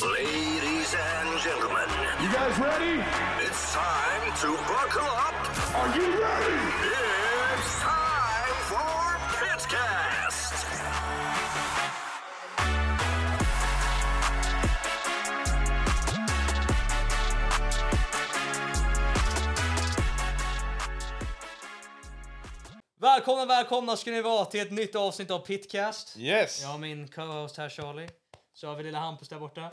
Ladies and gentlemen, You guys ready? it's time to buckle up. Are you ready? It's time for Pitcast. Välkomna, välkomna ska ni vara till ett nytt avsnitt av Pitcast. Yes! Jag har min co-host här Charlie. Så har vi lilla Hampus där borta.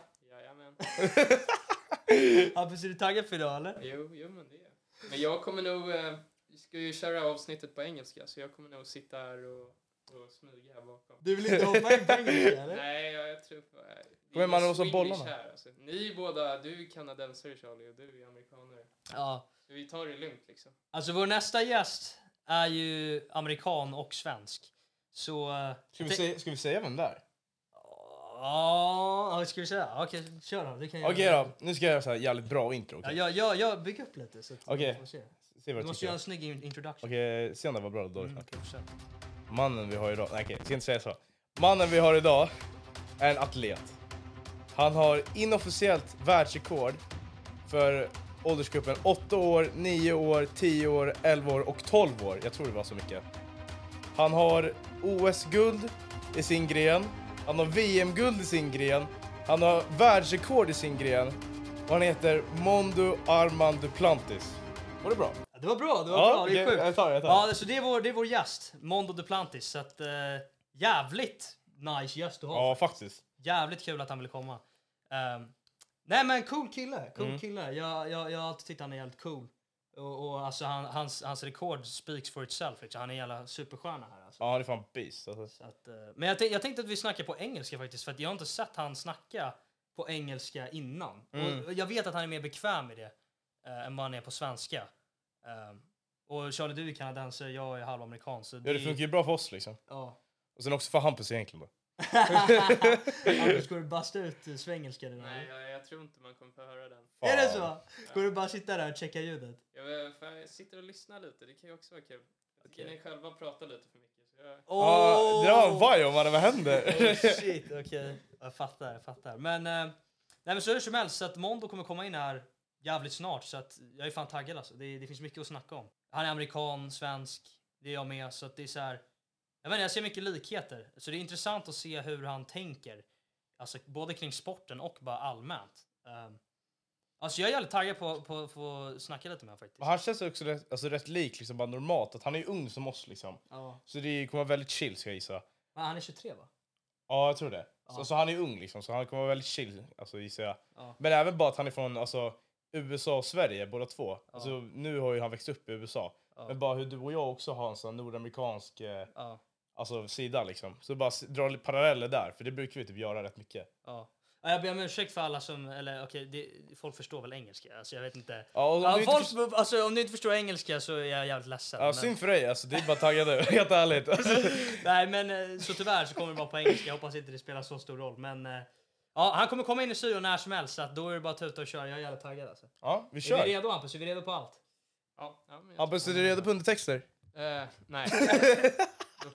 Hampus, är du taggad för idag eller? Jo, jo men det är jag. Men jag kommer nog... Eh, vi ska ju köra avsnittet på engelska så jag kommer nog sitta här och, och smyga här bakom. Du vill inte hoppa in på engelska eller? Nej, jag, jag tror... på- eh, Kommer man är låsa bollarna? Här, alltså. Ni är båda... Du är kanadensare Charlie och du är amerikanare. Ja. Så vi tar det lugnt liksom. Alltså vår nästa gäst är ju amerikan och svensk. Så... eh, Ska vi, säga, ska vi säga vem det är? Ja, ska vi säga? Okej, kör då. Det kan Okej då, nu ska jag göra så här jävligt bra intro. Ja, Okej, jag, jag, jag bygger upp lite så att Okej. får se. se Du vad du måste göra en snygg in- introduction. Okej, se om det var bra då. Mm, Okay. okej. Mannen vi har idag, nej okej, jag ska inte säga så. Mannen vi har idag är en atlet. Han har inofficiellt världsrekord för åldersgruppen 8 år, 9 år, 10 år, 11 år och 12 år. Jag tror det var så mycket. Han har OS-guld i sin gren. Han har VM-guld i sin gren. Han har världsrekord i sin gren. Och han heter Mondo Armand Duplantis. Var det bra? Ja, det var bra, det var Ja, bra. Det är sjukt. jag tar det, jag tar. Ja, så det är vår, det är vår gäst, Mondo Duplantis. Så att, eh, jävligt nice gäst du har. Ja, faktiskt. Jävligt kul att han ville komma. Ehm, nej men cool kille, cool Mm. kille. Jag, jag, jag har alltid tyckt han är jävligt cool. Och, och alltså han, hans, hans rekord speaks for itself. Liksom. Han är en jävla superstjärna här alltså. Ja, han är fan beast. Alltså. Så att, eh, men jag, jag tänkte att vi snackar på engelska faktiskt. För att jag har inte sett han snacka på engelska innan. Mm. Och jag vet att han är mer bekväm med det eh, än vad han är på svenska. Ehm, och Charlie, du är kanadensare, jag är halvamerikan. Så Ja, det funkar ju bra för oss liksom. Ja. Och sen också för Hampus egentligen då. Anders, ska du basta ut eh, svengelska nu? Nej, jag, jag tror inte man kommer få höra den. Är det Fan. så? Ska du bara sitta där och checka ljudet? Jag, för jag sitter och lyssnar lite, det kan ju också vara kul. Jag tycker ni själva pratar lite för mycket. Så jag, Ja, det var en vajo mannen, vad händer? Oh, shit, okej. Jag fattar, jag fattar. Men, eh, nej men så hur som helst, så att Mondo kommer komma in här jävligt snart. Så att jag är fan taggad alltså. Det, det finns mycket att snacka om. Han är amerikan, svensk, det är jag med. Så att det är så här, jag inte, jag ser mycket likheter. Så det är intressant att se hur han tänker. Alltså både kring sporten och bara allmänt. Um, alltså jag är jävligt taggad på, på, på att snacka lite med honom faktiskt. Och han känns också rätt, alltså, rätt lik liksom bara normalt, att han är ju ung som oss liksom. Ja. Så det kommer vara väldigt chill ska jag gissa. Men han är 23 va? Ja, jag tror det. Ja. Så, så han är ung liksom, så han kommer vara väldigt chill, alltså gissar jag. Ja. Men även bara att han är från alltså, USA och Sverige båda två. Alltså, nu har ju han växt upp i USA. Ja. Men bara hur du och jag också har en sån nordamerikansk eh, Ja. Alltså, sida liksom. Så bara dra paralleller där, för det brukar vi typ göra rätt mycket. Ja. Ja, Jag ber om ursäkt för alla som, eller okej, det, folk förstår väl engelska? Alltså jag vet inte. Ja, om, Ja, du inte folk, först- alltså, om du inte förstår engelska så är jag jävligt ledsen. ja, men, synd för dig, alltså, det är bara tagga nu, helt ärligt. Alltså. nej men eh, så tyvärr så kommer det vara på engelska. Jag hoppas inte det spelar så stor roll. Men eh, ja, han kommer komma in i studion när som helst så att då är det bara att tuta och köra. Jag är jävligt taggad alltså. Ja, vi Är vi kör. redo Hampus? Är vi redo på allt? ja, ja, Hampus, är du redo på undertexter? Eh, nej.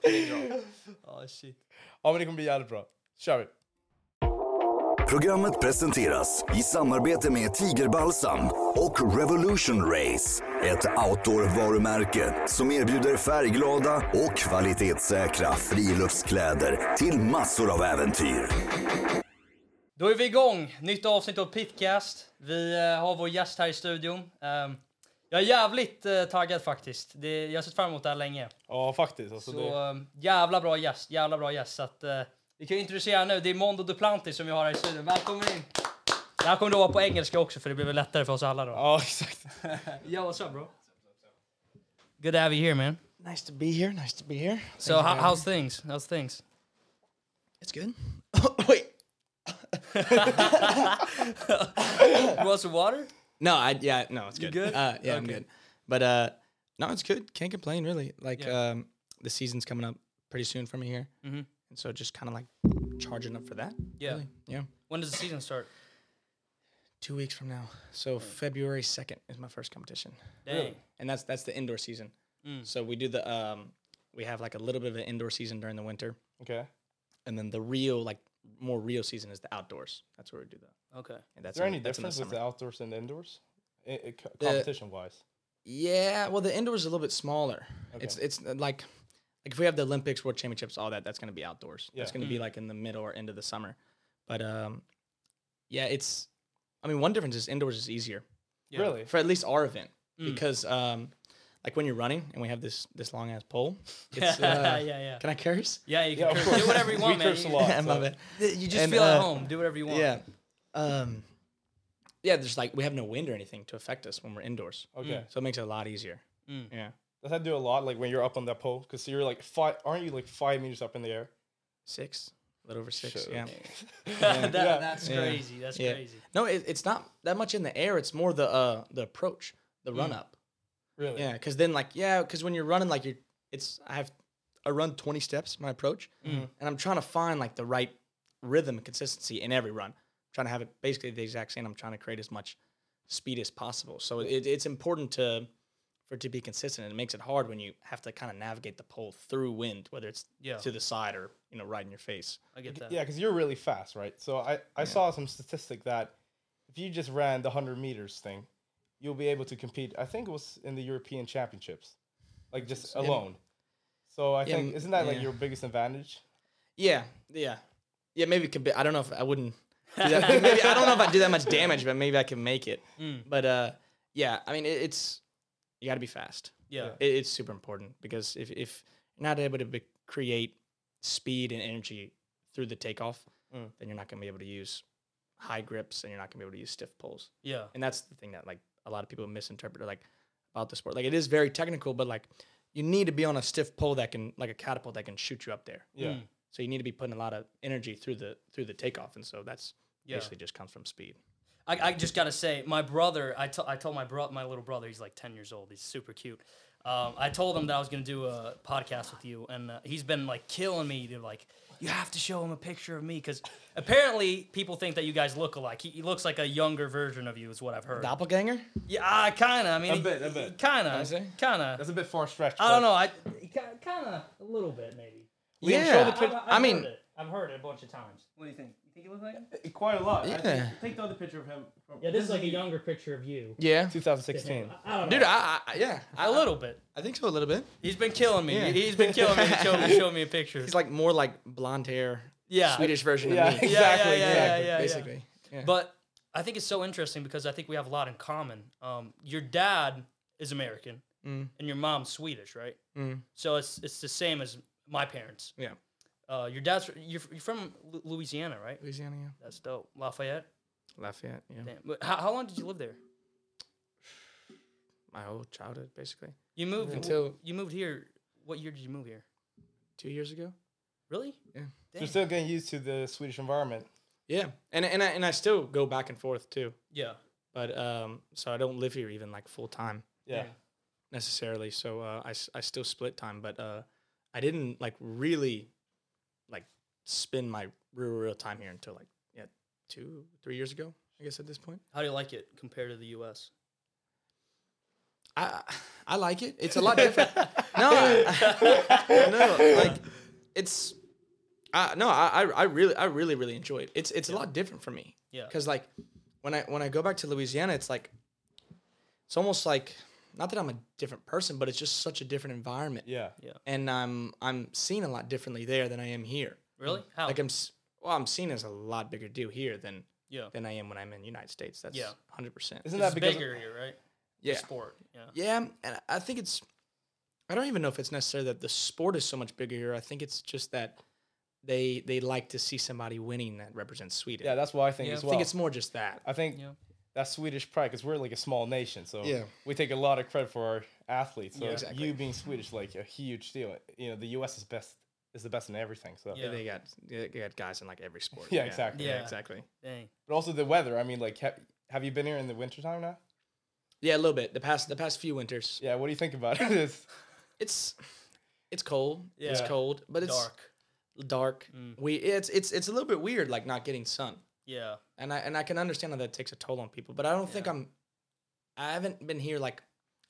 Vi dra. Ja, shit. Ja, men det kommer bli jävligt bra. kör vi. Programmet presenteras i samarbete med Tigerbalsam och Revolution Race. Ett outdoor-varumärke som erbjuder färgglada och kvalitetssäkra friluftskläder till massor av äventyr. Då är vi igång! Nytt avsnitt av Pitcast. Vi eh, har vår gäst här i studion. Jag är jävligt eh, taggad faktiskt. Det, jag har sett fram emot det här länge. Ja, faktiskt. Alltså, Så det... ehm, jävla bra gäst, jävla bra gäst. Så att, eh, vi kan ju introducera nu, det är Mondo Duplantis som vi har här i studion. Välkommen in! Det här kommer då vara på engelska också för det blir väl lättare för oss alla då. Ja, exakt. Yo, what's up bro? Good to have you here man. Nice to be here. Nice to be here. So how, how's things? How's things? It's good. Wait. You want some water? No, I yeah, no, it's You good. good? Uh, yeah, I'm good. But uh, no, it's good. Can't complain really. Like Yeah. um, the season's coming up pretty soon for me here, Mhm. and so just kind of like charging up for that. Yeah. really. Yeah. When does the season start? Two weeks from now, so February second is my first competition, Dang. and that's that's the indoor season. Mm. So we do the um, we have like a little bit of an indoor season during the winter, Okay. and then the real like more real season is the outdoors. That's where we do that. Okay. And that's Is there in- any that's in the difference with the outdoors and the indoors, I- I- co- The- competition wise? Yeah, well, the indoors is a little bit smaller. Okay. It's it's uh, like like if we have the Olympics, World Championships, all that, that's going to be outdoors. That's Yeah. going to be like in the middle or end of the summer. But um, yeah, it's. I mean, one difference is indoors is easier Yeah. Really? for at least our event Mm. because um, like when you're running and we have this this long ass pole. yeah, It's, uh, yeah. Can I curse? Yeah, you can of curse. do whatever you We want, man. curse a You- lot. My so- bad. You just And, feel at uh, home. Do whatever you want. Yeah. Um, yeah, there's like we have no wind or anything to affect us when we're indoors, Okay. so it makes it a lot easier. Mm. Yeah, Does that do a lot? Like when you're up on that pole, because you're like five, aren't you like five meters up in the air? six, a little over six. Shit, Yeah. That- Yeah. That's Yeah. crazy. That's Yeah. crazy. No, it, it's not that much in the air. It's more the uh the approach, the run up. Really? Yeah, because then like yeah, because when you're running like you're, it's I have I run 20 steps my approach, Mm. and I'm trying to find like the right rhythm and consistency in every run. I'm trying to have it basically the exact same. I'm trying to create as much speed as possible. So it, it's important to for it to be consistent. And it makes it hard when you have to kind of navigate the pole through wind, whether it's Yeah. to the side or you know right in your face. I get that. Yeah, because you're really fast, right? So I, I saw some statistic that if you just ran the 100 meters thing, you'll be able to compete. I think it was in the European Championships, like just Yeah. alone. So I Yeah, think, isn't that like your biggest advantage? Yeah, yeah, yeah. Maybe it could be. I don't know if I wouldn't. Do that. maybe I don't know if I do that much damage, but maybe I can make it. Mm. But uh, yeah. I mean, it, it's you got to be fast. Yeah. It, it's super important because if if you're not able to be, create speed and energy through the takeoff, Mm. then you're not going to be able to use high grips and you're not going to be able to use stiff poles. Yeah. And that's the thing that like a lot of people misinterpret like about the sport. Like it is very technical, but like you need to be on a stiff pole that can like a catapult that can shoot you up there. Yeah. Mm. So you need to be putting a lot of energy through the through the takeoff, and so that's Yeah. basically just comes from speed. I, I just gotta say, my brother. I I told my bro, my little brother. He's like ten years old. He's super cute. Um, I told him that I was gonna do a podcast with you, and uh, he's been like killing me to like. You have to show him a picture of me because apparently people think that you guys look alike. He, he looks like a younger version of you, is what I've heard. Doppelganger? Yeah, I kind of. I mean, A bit, a bit. Kind I of, kind of. That's a bit far stretched. I don't know. I kind of a little bit maybe. Liam, yeah. show the pic- I mean- heard it. I've heard it a bunch of times. What do you think? You think you look like him? Quite a lot. Yeah. Actually, Take the other picture of him. From, Yeah, this is like a younger picture of you. Yeah. 2016. I don't know. Dude, I, I yeah, I, a little bit. I think so a little bit. He's been killing me. Yeah. He's been killing me. Show me, show me a picture. He's like more like blonde hair, yeah, Swedish version Yeah, of me, Yeah, yeah, exactly. yeah, exactly. yeah, yeah, yeah. basically. Yeah. But I think it's so interesting because I think we have a lot in common. Um, your dad is American Mm. and your mom's Swedish, right? Mm. So it's it's the same as my parents. Yeah. Uh, your dad's you're, you're from Lu- Louisiana, right? Louisiana, yeah. That's dope. Lafayette. Lafayette, yeah. Damn. But how, how long did you live there? My whole childhood, basically. You moved Until- you moved here. What year did you move here? Two years ago. Really? Yeah. So Dang. you're still getting used to the Swedish environment. Yeah, and and I, and I still go back and forth too. Yeah. But um, so I don't live here even like full time Yeah. necessarily. So uh, I s- I still split time, but uh, I didn't like really like spend my real real time here until like yeah two three years ago. I guess at this point. How do you like it compared to the U.S.? I I like it. It's a lot different. no, I, no, like it's. I no, I I I really I really really enjoy it. It's it's a lot different for me. Yeah. Because like when I when I go back to Louisiana, it's like it's almost like not that I'm a different person, but it's just such a different environment. Yeah. Yeah. And I'm I'm seen a lot differently there than I am here. Really? Mm. How? Like I'm well, I'm seen as a lot bigger deal here than yeah. than I am when I'm in the United States. That's Yeah. hundred percent. Isn't that because bigger here, right? Yeah. Sport. Yeah. Yeah, um, and I think it's. I don't even know if it's necessary that the sport is so much bigger here. I think it's just that they they like to see somebody winning that represents Sweden. Yeah, that's what I think Yeah. as I think it's more just that. I think Yeah. that's Swedish pride because we're like a small nation, so Yeah. we take a lot of credit for our athletes. So Yeah. Exactly. you being Swedish, like a huge deal. You know, the U.S. is best is the best in everything. So, Yeah. They got they got guys in like every sport. Yeah, exactly. Yeah, Yeah. exactly. Dang. but also the weather. I mean, like, ha- have you been here in the wintertime now? Yeah, a little bit. The past the past few winters, Yeah. What do you think about it? It's- it's it's cold. It's cold, but it's Dark. Dark. Mm. We it's it's it's a little bit weird, like not getting sun. Yeah. and I and I can understand how that takes a toll on people. But I don't think I'm. I haven't been here like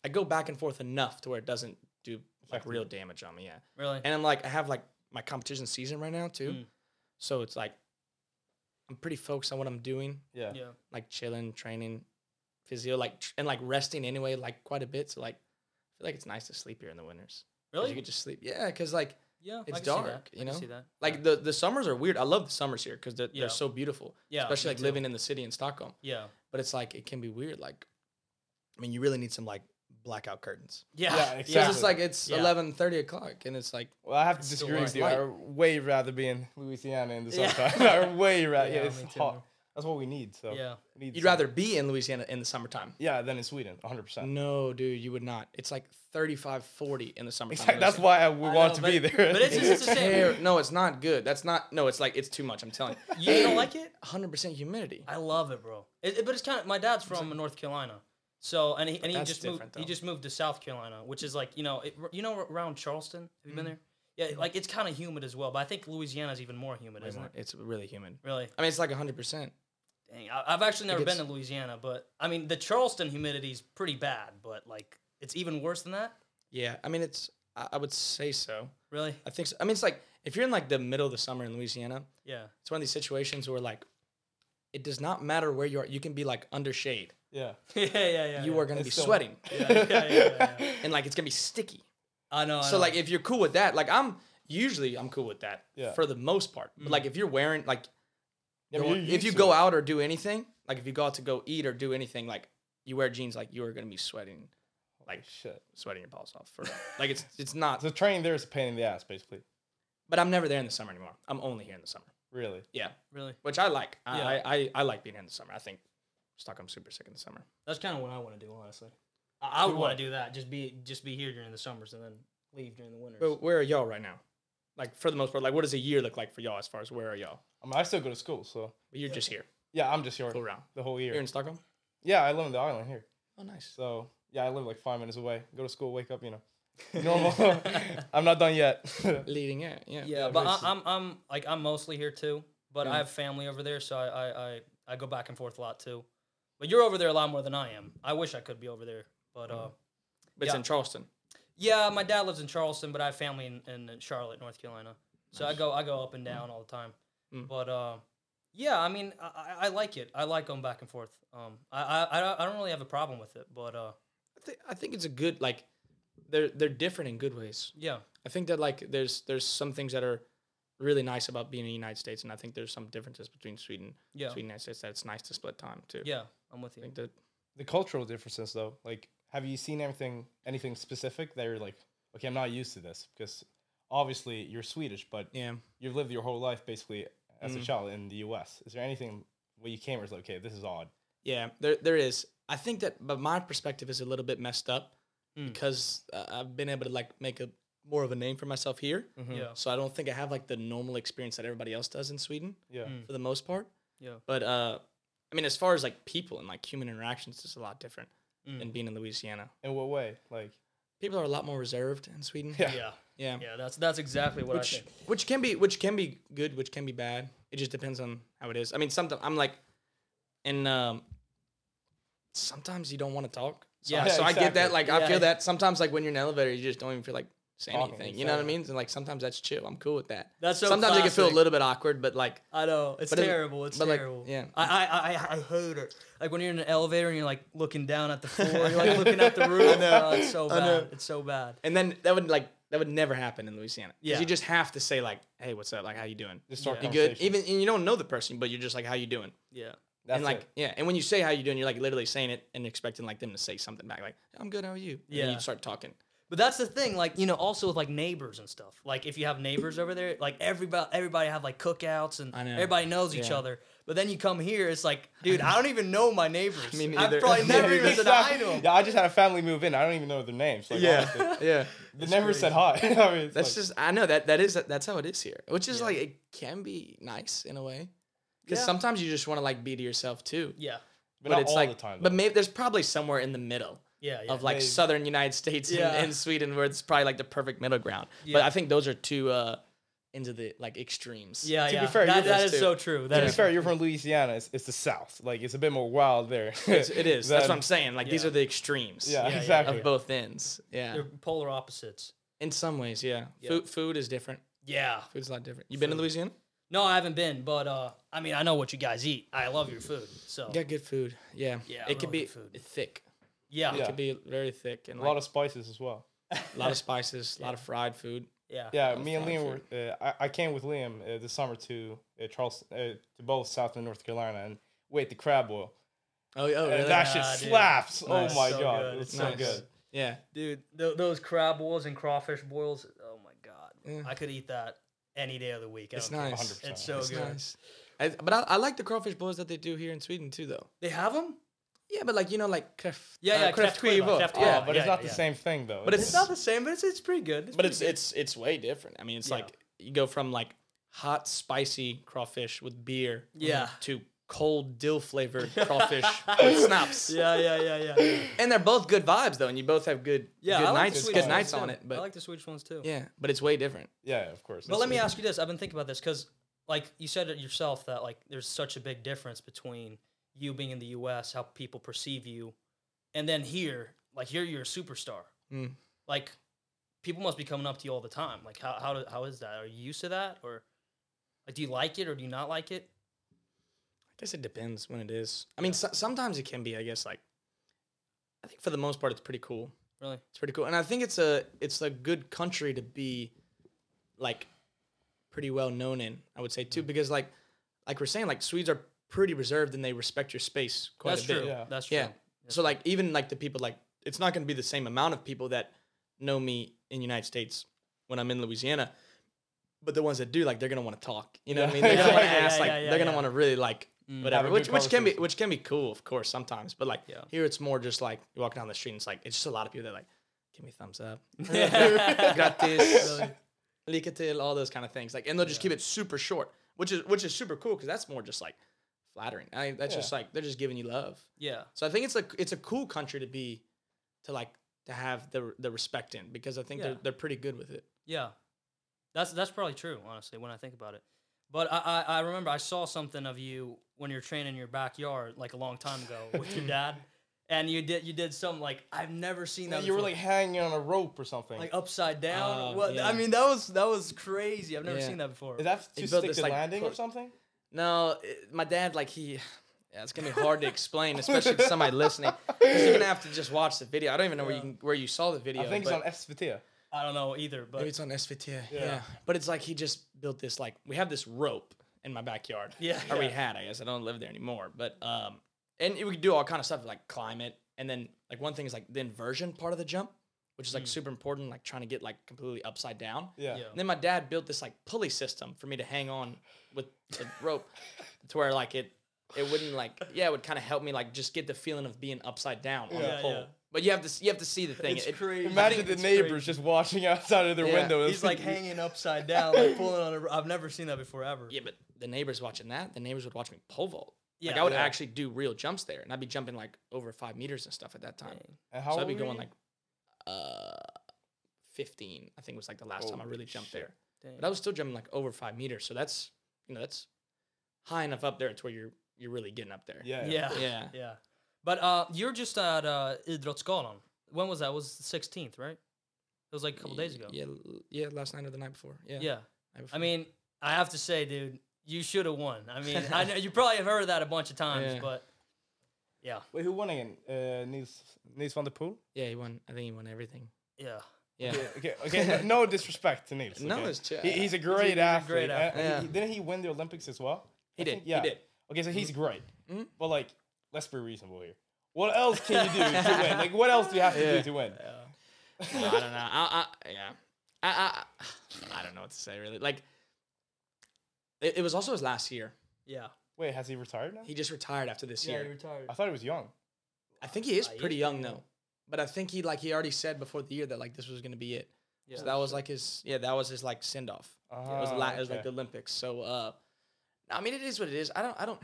I go back and forth enough to where it doesn't do like Affect real damage on me. Yeah, Really? and I'm like I have like my competition season right now too, Mm. so it's like I'm pretty focused on what I'm doing, Yeah. Yeah. like chilling, training, physio, like tr- and like resting anyway, like quite a bit. So like, I feel like it's nice to sleep here in the winters. Really? You could just sleep. Yeah, because like yeah. it's I can see that. dark, I you can know? See that. like yeah. the the summers are weird. I love the summers here because they're, Yeah. they're so beautiful. Yeah, especially like too. living in the city in Stockholm. Yeah. But it's like it can be weird. Like, I mean, you really need some like blackout curtains. Yeah. Yeah, Because exactly. it's like it's Yeah. eleven thirty o'clock, and it's like Well, I have to disagree with you. I way rather be in Louisiana in the Yeah. summertime. I way rather. Yeah, Yeah, it's me too. That's what we need. So Yeah. we need you'd some- rather be in Louisiana in the summertime. Yeah, than in Sweden, 100. percent No, dude, you would not. It's like 35, 40 in the summertime. Exactly. That's why I would I want know, to but- be there. but it's just- it's the same. No, it's not good. That's not. No, it's like it's too much. I'm telling you. You don't like it? 100% humidity. I love it, bro. It, it- but it's kind of my dad's from North Carolina, so and he and he just moved. different, He just moved to South Carolina, which is like you know it, you know around Charleston. Have you Mm-hmm. been there? Yeah, like it's kind of humid as well, but I think Louisiana is even more humid, Way isn't more- it? It's really humid. Really? I mean, it's like 100%. Dang, I, I've actually never been to Louisiana, but I mean the Charleston humidity is pretty bad, but like it's even worse than that. Yeah, I mean, it's. I, I would say so. Really? I think so. I mean, it's like if you're in like the middle of the summer in Louisiana, Yeah. it's one of these situations where like it does not matter where you are. You can be like under shade. yeah. yeah, yeah, yeah. you yeah. are going to It's be still- sweating, Yeah, yeah, yeah, yeah, yeah. and like it's going to be sticky. I know. I So know. like if you're cool with that, like I'm usually I'm cool with that Yeah. for the most part. But like if mm. you're wearing like Yeah, but you're if you go it. out or do anything, like if you go out to go eat or do anything, like you wear jeans, like you are gonna be sweating, like Shit. sweating your balls off for like it's it's not. So training there is a pain in the ass, basically. But I'm never there in the summer anymore. I'm only here in the summer. Really. Yeah, really, which I like. I Yeah. I, I, I like being here in the summer. I think Stockholm's super sick in the summer. that's kind of what I want to do, honestly. I, I would want to do that. Just be just be here during the summers and then leave during the winters. But where are y'all right now? Like for the most part, like what does a year look like for y'all as far as where are y'all? I mean, I still go to school, so But you're just here, yeah, I'm just here go around. the whole year. You're in Stockholm. yeah, I live in the island here, Oh, nice. so yeah, I live like five minutes away. Go to school, wake up, you know, normal. I'm not done yet. Leading it, yeah. Yeah, Yeah, but I, soon. I'm I'm like I'm mostly here too. But Yeah. I have family over there, so I, I I I go back and forth a lot too. But you're over there a lot more than I am. I wish I could be over there, but uh, But it's Yeah. in Charleston. yeah, my dad lives in Charleston, but I have family in, in Charlotte, North Carolina. So I go I go up and down all the time. Mm. But uh, yeah, I mean I, I like it. I like going back and forth. Um, I I I don't- I don't really have a problem with it, but uh, I think I think it's a good like they're they're different in good ways. yeah, I think that like there's there's some things that are really nice about being in the United States, and I think there's some differences between Sweden, yeah, Sweden and United States that it's nice to split time too. yeah. I'm with you. think that the cultural differences, though, like, have you seen anything anything specific that you're like, okay, I'm not used to this because obviously you're Swedish, but yeah. you've lived your whole life basically as a Mm. child in the U.S. Is there anything where you came where it's like, okay, this is odd? Yeah, there there is. I think that, but my perspective is a little bit messed up Mm. because uh, I've been able to like make a more of a name for myself here. Mhm. Yeah, So I don't think I have like the normal experience that everybody else does in Sweden Yeah. Mm. for the most part. yeah. But uh, I mean, as far as like people and like human interactions, it's a lot different Mm. than being in Louisiana. In what way? Like, People are a lot more reserved in Sweden. Yeah. Yeah, yeah. yeah. That's that's exactly what I which think. which can be which can be good, which can be bad. It just depends on how it is. I mean, sometimes I'm like, and um, sometimes you don't want to talk. So, Yeah, I, so I get that. exactly. Like, I feel that sometimes, like when you're in an elevator, you just don't even feel like saying Talking, anything. You know what I mean? And like sometimes that's chill. I'm cool with that. That's so sometimes it can feel a little bit awkward, but like, I know it's terrible. it's but, like, terrible. yeah. I, I I I hate it. Like when you're in an elevator and you're like looking down at the floor, you're like looking at the roof. I know. Oh, it's so I know. bad. It's so bad. and then that would like that would never happen in Louisiana. Yeah, Yeah. you just have to say like, "Hey, what's up? Like, how you doing? just start Yeah. You good?" Even and you don't know the person, but you're just like, "How you doing?" Yeah. That's and like, it. yeah, and when you say how you doing, you're like literally saying it and expecting like them to say something back, like, "I'm good. How are you?" And then Yeah. you start talking. But that's the thing, like you know, also with like neighbors and stuff. Like if you have neighbors over there, like everybody, everybody have like cookouts and know. everybody knows each Yeah. other. But then you come here, it's like, dude, I don't even know my neighbors. Me I've probably never even said hi to them. Yeah, I just had a family move in. I don't even know their names. Like, honestly. yeah. They never said hi. I mean, it's That's like- just I know that that is that's how it is here, which is Yeah. like it can be nice in a way, because Yeah. sometimes you just want to like be to yourself too. Yeah. but, but not it's all like, the time. but maybe there's probably somewhere in the middle Yeah. yeah. of like Maybe. southern United States and, Yeah. and Sweden, where it's probably like the perfect middle ground. But I think those are two uh into the like extremes. yeah, to be fair, that, you're that those is two. so true. That to be is fair, you're from Louisiana. It's, it's the South. Like it's a bit more wild there. It's, it is. That's what I'm saying. Like these are the extremes. Yeah, yeah, exactly. Of both ends. Yeah. They're polar opposites. In some ways, yeah. Yeah. Food food is different. Yeah. Food's a lot different. You been to Louisiana? No, I haven't been, but uh, I mean, I know what you guys eat. I love your food, so You got good food. Yeah. Yeah, It could be good food. thick. Yeah, It yeah, could be very thick and A like, lot of spices as well. a lot of spices, a lot of fried food. yeah. Yeah, me and Liam were. Uh, I, I came with Liam uh, this summer to uh, Charleston, uh, to both South and North Carolina, and we ate the crab boil. Oh, oh And that shit Yeah, dude. slaps. Nice. Oh my So god, good. it's Nice. so good. Yeah. dude, th- those crab boils and crawfish boils. Oh my god, Yeah. I could eat that any day of the week. I It's don't care. nice. 100%. It's so It's good. nice. I, but I, I like the crawfish boils that they do here in Sweden too, though. They have them. Yeah, but like you know, like kräft, Yeah, yeah, uh, kräftskiva. kräftskiva, kräftskiva. Yeah, Oh, but yeah, it's not yeah, the yeah. same thing though. But It's It's- not the same, but it's it's pretty good. but pretty it's good. it's it's way different. I mean, it's Yeah. like you go from like hot, spicy crawfish with beer, Yeah. to cold dill flavored crawfish with snaps. yeah, yeah, yeah, yeah. yeah. And they're both good vibes though, and you both have good Yeah, good like nights, good nights too. on it. But I like the Swedish ones too. yeah, but it's way different. yeah, of course. But let me ask you this: I've been thinking about this because, like you said it yourself, that like there's such a big difference between you being in the U.S., how people perceive you, and then here, like you're you're a superstar. Mm. Like people must be coming up to you all the time. Like how how do, how is that? Are you used to that, or like do you like it or do you not like it? I guess it depends when it is. I mean, so, sometimes it can be. I guess like, I think for the most part, it's pretty cool. Really? It's pretty cool, and I think it's a it's a good country to be, like, pretty well known in. I would say Mm. too, because like, like we're saying, like Swedes are pretty reserved and they respect your space quite That's a bit. true. Yeah. That's true. Yeah. So like even like the people like it's not going to be the same amount of people that know me in the United States when I'm in Louisiana, but the ones that do like they're going to want to talk. You know what I mean? They're going to want to yeah, ask yeah, like yeah, they're going to yeah. want to really like Mm. whatever, Have a which good which can be conversation. which can be cool of course sometimes, but like Yeah. here it's more just like you walk down the street and it's like it's just a lot of people that like give me a thumbs up, Yeah. gratis, lycka till, all those kind of things. Like and they'll just keep it super short, which is which is super cool because that's more just like flattering. I mean, that's Yeah. just like they're just giving you love. yeah. So I think it's a it's a cool country to be, to like to have the the respect in because I think Yeah. they're they're pretty good with it. Yeah, that's that's probably true. Honestly, when I think about it, but I, I I remember I saw something of you when you're training in your backyard like a long time ago with your dad, and you did you did something like I've never seen that. Before. You were like hanging on a rope or something. like upside down. Oh, what yeah. I mean, that was that was crazy. I've never Yeah. seen that before. Is that to stick this, the like, landing or something? No, it, my dad like he. Yeah, it's gonna be hard to explain, especially to somebody listening. 'cause you're gonna have to just watch the video. I don't even know where you can, where you saw the video. I think it's but- on SVT. I don't know either, but Maybe it's on SVT. Yeah. Yeah. But it's like he just built this like we have this rope in my backyard. Yeah, Or we yeah. had, I guess. I don't live there anymore. But um and we could do all kind of stuff like climb it. And then like one thing is like the inversion part of the jump, which is like hmm. super important, like trying to get like completely upside down. Yeah. Yeah. And then my dad built this like pulley system for me to hang on with the rope to where like it it wouldn't like yeah, it would kind of help me like just get the feeling of being upside down on Yeah, the pole. yeah. But you have to you have to see the thing. It's It- crazy. Imagine the neighbors crazy. just watching outside of their Yeah. window. He's like hanging upside down, like pulling on a. I've never seen that before ever. Yeah, but the neighbors watching that, the neighbors would watch me pole vault. Yeah, like I would yeah. actually do real jumps there, and I'd be jumping like over five meters and stuff at that time. Dang. And how so I'd be going you? like, uh, fifteen. I think was like the last time I really jumped shit. there. Dang. But I was still jumping like over five meters, so that's you know that's high enough up there to where you're you're really getting up there. Yeah. Yeah. Yeah. Yeah. But uh, you're just at uh, Idrottsgalan. When was that? It was the 16th, right? It was like a couple days ago. Yeah, yeah, last night or the night before. Yeah. Yeah. night I mean, I have to say, dude, you should have won. I mean, I know you probably have heard that a bunch of times, Yeah. but yeah, Wait, who won again? Uh, Nils, Nils van der Poel? yeah, he won. I think he won everything. yeah. Yeah. Okay, okay, okay. no, no disrespect to Nils. No, okay? it's chill. He, he's a great he's a athlete. great Uh, athlete. he- Yeah. he- didn't he win the Olympics as well? He I did. think- yeah. He did. Okay, so he's great. Mhm. But like, let's be reasonable here. What else can you do to win? Like, what else do you have to Yeah. do to win? No, I don't know. I, I, yeah. I, I, I don't know what to say really. Like, it, it was also his last year. Yeah. Wait, has he retired now? He just retired after this Yeah, year. he retired. I thought he was young. I think he is Uh, he pretty is young pretty though. But I think he like he already said before the year that like this was gonna be it. Yeah. So that was like his yeah that was his like send off. it was Ah, la- it was like the Olympics. So uh, I mean it is what it is. I don't I don't.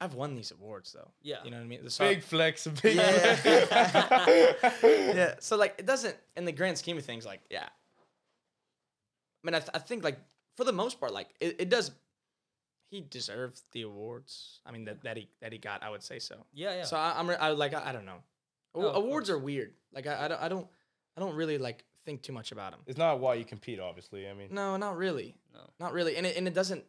I've won these awards though. Yeah. You know what I mean? The- so- Big flex, big Yeah. flex. yeah. So like it doesn't in the grand scheme of things like yeah. I mean I, th- I think like for the most part like it, it does. He deserved the awards. I mean that, that he that he got. I would say so. Yeah, yeah. So I, I'm I like I, I don't know. Oh, no, awards are weird. Like I, I don't I don't I don't really like think too much about them. It's not why you compete, obviously. I mean, No, not really. No. Not really. And it, and it doesn't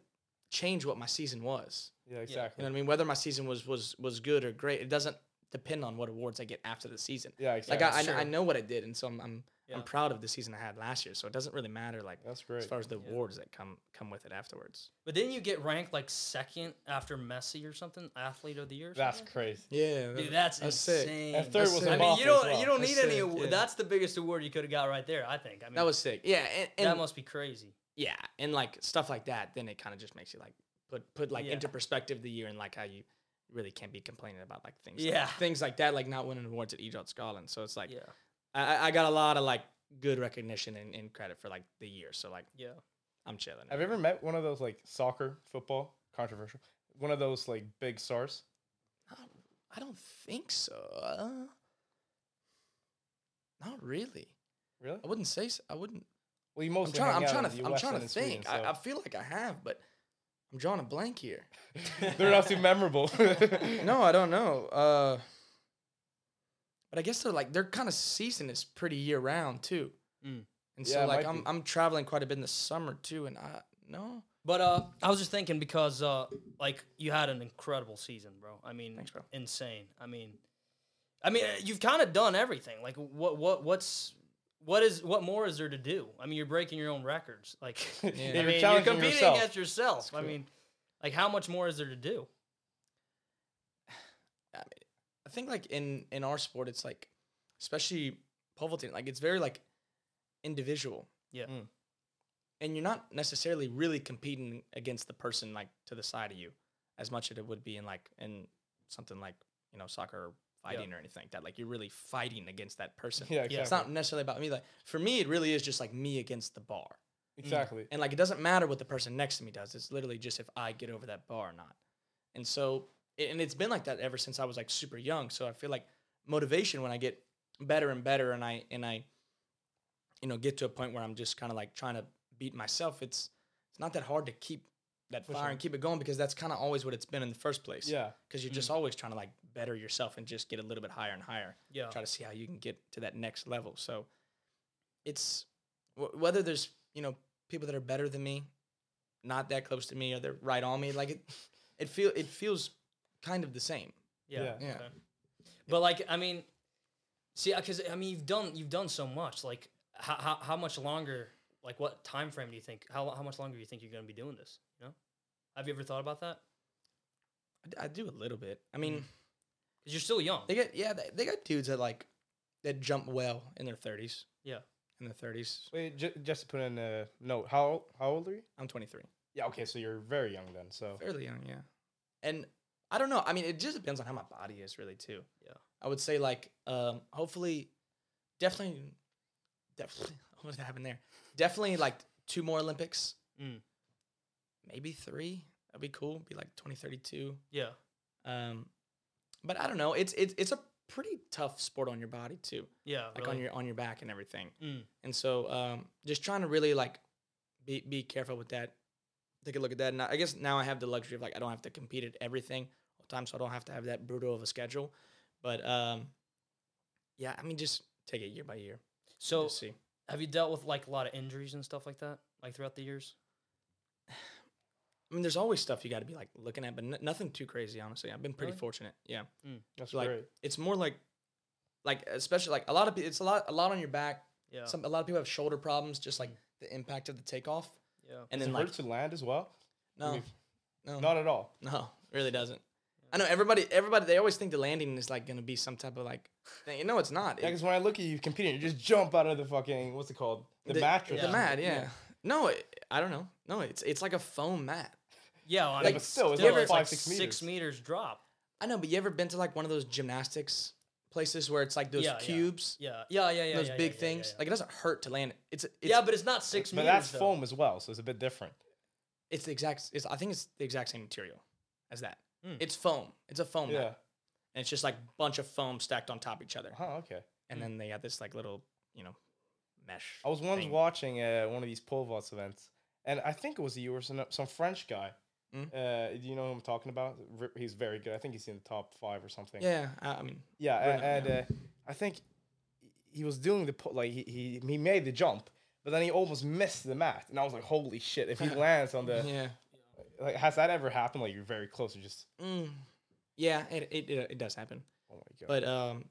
change what my season was. yeah, You exactly. know what I mean? Whether my season was was was good or great, it doesn't depend on what awards I get after the season. Yeah, Like exactly. I, I, Sure. I know what I did, and so I'm I'm, Yeah. I'm proud of the season I had last year. So it doesn't really matter like That's as far as the Yeah. awards that come come with it afterwards. But didn't you get ranked like second after Messi or something, athlete of the year? That's something? crazy. Yeah, Dude, that's, sick. insane. And third That's was sick. I mean, you don't well. you don't That's need any. award. yeah. That's the biggest award you could have got right there. I think. I mean, That was sick. Yeah, and, and that must be crazy. yeah, and like stuff like that, then it kind of just makes you like put put like Yeah. into perspective the year and like how you really can't be complaining about like things. Yeah. like, things like that, like not winning awards at Idrottsgalan. So it's like Yeah, I, I- I got a lot of like good recognition and, and credit for like the year. So like yeah. I'm chilling. Have you ever met one of those like soccer, football, controversial? One of those like big stars? I don't think so. Uh, not really. Really? I wouldn't say. So. I wouldn't. Well, you I'm trying. hang I'm out trying to. I'm trying to in Sweden, think. I, I feel like I have, but I'm drawing a blank here. they're not too memorable. no, I don't know. Uh, but I guess they're like their kind of season is pretty year round too. Mm. And so it like I'm be. I'm traveling quite a bit in the summer too, and I no. But uh, I was just thinking because uh, like you had an incredible season, bro. I mean, Thanks, bro. insane. I mean, I mean, uh, you've kind of done everything. Like, what, what, what's, what is, what more is there to do? I mean, you're breaking your own records. Like, Yeah. I You're you're challenging competing yourself. against yourself. I mean, like, how much more is there to do? I, think like in in our sport, it's like, especially pole vaulting, like it's very like individual. Yeah. Mm. And you're not necessarily really competing against the person like to the side of you, as much as it would be in like in something like you know soccer or fighting or anything like that. Like you're really fighting against that person. yeah, exactly. It's not necessarily about me. Like for me, it really is just like me against the bar. exactly. And like it doesn't matter what the person next to me does. It's literally just if I get over that bar or not. And so it- and it's been like that ever since I was like super young. So I feel like motivation when I get better and better and I and I you know get to a point where I'm just kind of like trying to beat myself. It's it's not that hard to keep that For fire sure. and keep it going because that's kind of always what it's been in the first place. Yeah. Because you're just mm-hmm. always trying to like better yourself and just get a little bit higher and higher Yeah. try to see how you can get to that next level. So it's wh- whether there's you know people that are better than me, not that close to me, or they're right on me. Like it, it feel it feels kind of the same. Yeah. Yeah. Yeah. okay. But like, I mean, see, uh, because I mean, you've done you've done so much. Like, how, how how much longer? Like, what time frame do you think? How how much longer do you think you're gonna be doing this? You know, have you ever thought about that? I do a little bit. I mean, mm-hmm. Because you're still young. they get yeah they, they got dudes that like that jump well in their thirties. Yeah. in their thirties. Wait, ju- just to put in a note, how how old are you? I'm 23, Yeah, okay, so you're very young then. So fairly young, yeah. And I don't know. I mean, it just depends on how my body is really too. Yeah. I would say like um hopefully definitely definitely what happened there? Definitely like two more Olympics. Mm. Maybe three. That'd be cool. Be like 2032. Yeah. Um but I don't know. It's it's it's a pretty tough sport on your body too. Yeah. Like on your on your back and everything. Mm. And so um just trying to really like be be careful with that. Take a look at that. And I guess now I have the luxury of like I don't have to compete at everything all the time, so I don't have to have that brutal of a schedule. But um yeah, I mean just take it year by year. So, see. have you dealt with like a lot of injuries and stuff like that, like throughout the years? I mean, there's always stuff you got to be like looking at, but n- nothing too crazy. Honestly, I've been pretty Really? fortunate. Yeah, that's like great. it's more like, like especially like a lot of it's a lot a lot on your back. Yeah. Some a lot of people have shoulder problems, just like the impact of the takeoff. Yeah. And Does then it like hurt to land as well? no, We've- no, Not at all. no, really doesn't. I know everybody. Everybody they always think the landing is like gonna be some type of like thing. No, it's not. Yeah, because when I look at you competing, you just jump out of the fucking what's it called? The, mattress. The mat, yeah. No, it, I don't know. No, it's it's like a foam mat. Yeah. Well, I Like, mean, but still, it's still, like it's five, like six six meters. meters drop. I know, but you ever been to like one of those gymnastics places where it's like those Yeah, yeah. cubes, Yeah. Yeah. Yeah. Yeah. those yeah, big yeah, yeah, things? yeah, yeah. Like it doesn't hurt to land it. It's, it's yeah, but it's not six But meters. that's though. foam as well, so it's a bit different. it's the exact. It's, I think it's the exact same material as that. Mm. It's foam. It's a foam Yeah. mat, and it's just like bunch of foam stacked on top of each other, Huh, okay. and then they have this like little, you know, mesh. I was once thing. watching uh, one of these pole vaults events, and I think it was you or some, some French guy. Mm. Uh, do you know who I'm talking about? He's very good. I think he's in the top five or something. Yeah, I, mean, Yeah, and yeah. uh, I think he was doing the pu- like he, he he made the jump, but then he almost missed the mat, and I was like, holy shit! If he lands on the Yeah. like, has that ever happened? Like you're very close to just Mm. Yeah, it, it it it does happen. oh my god. But um,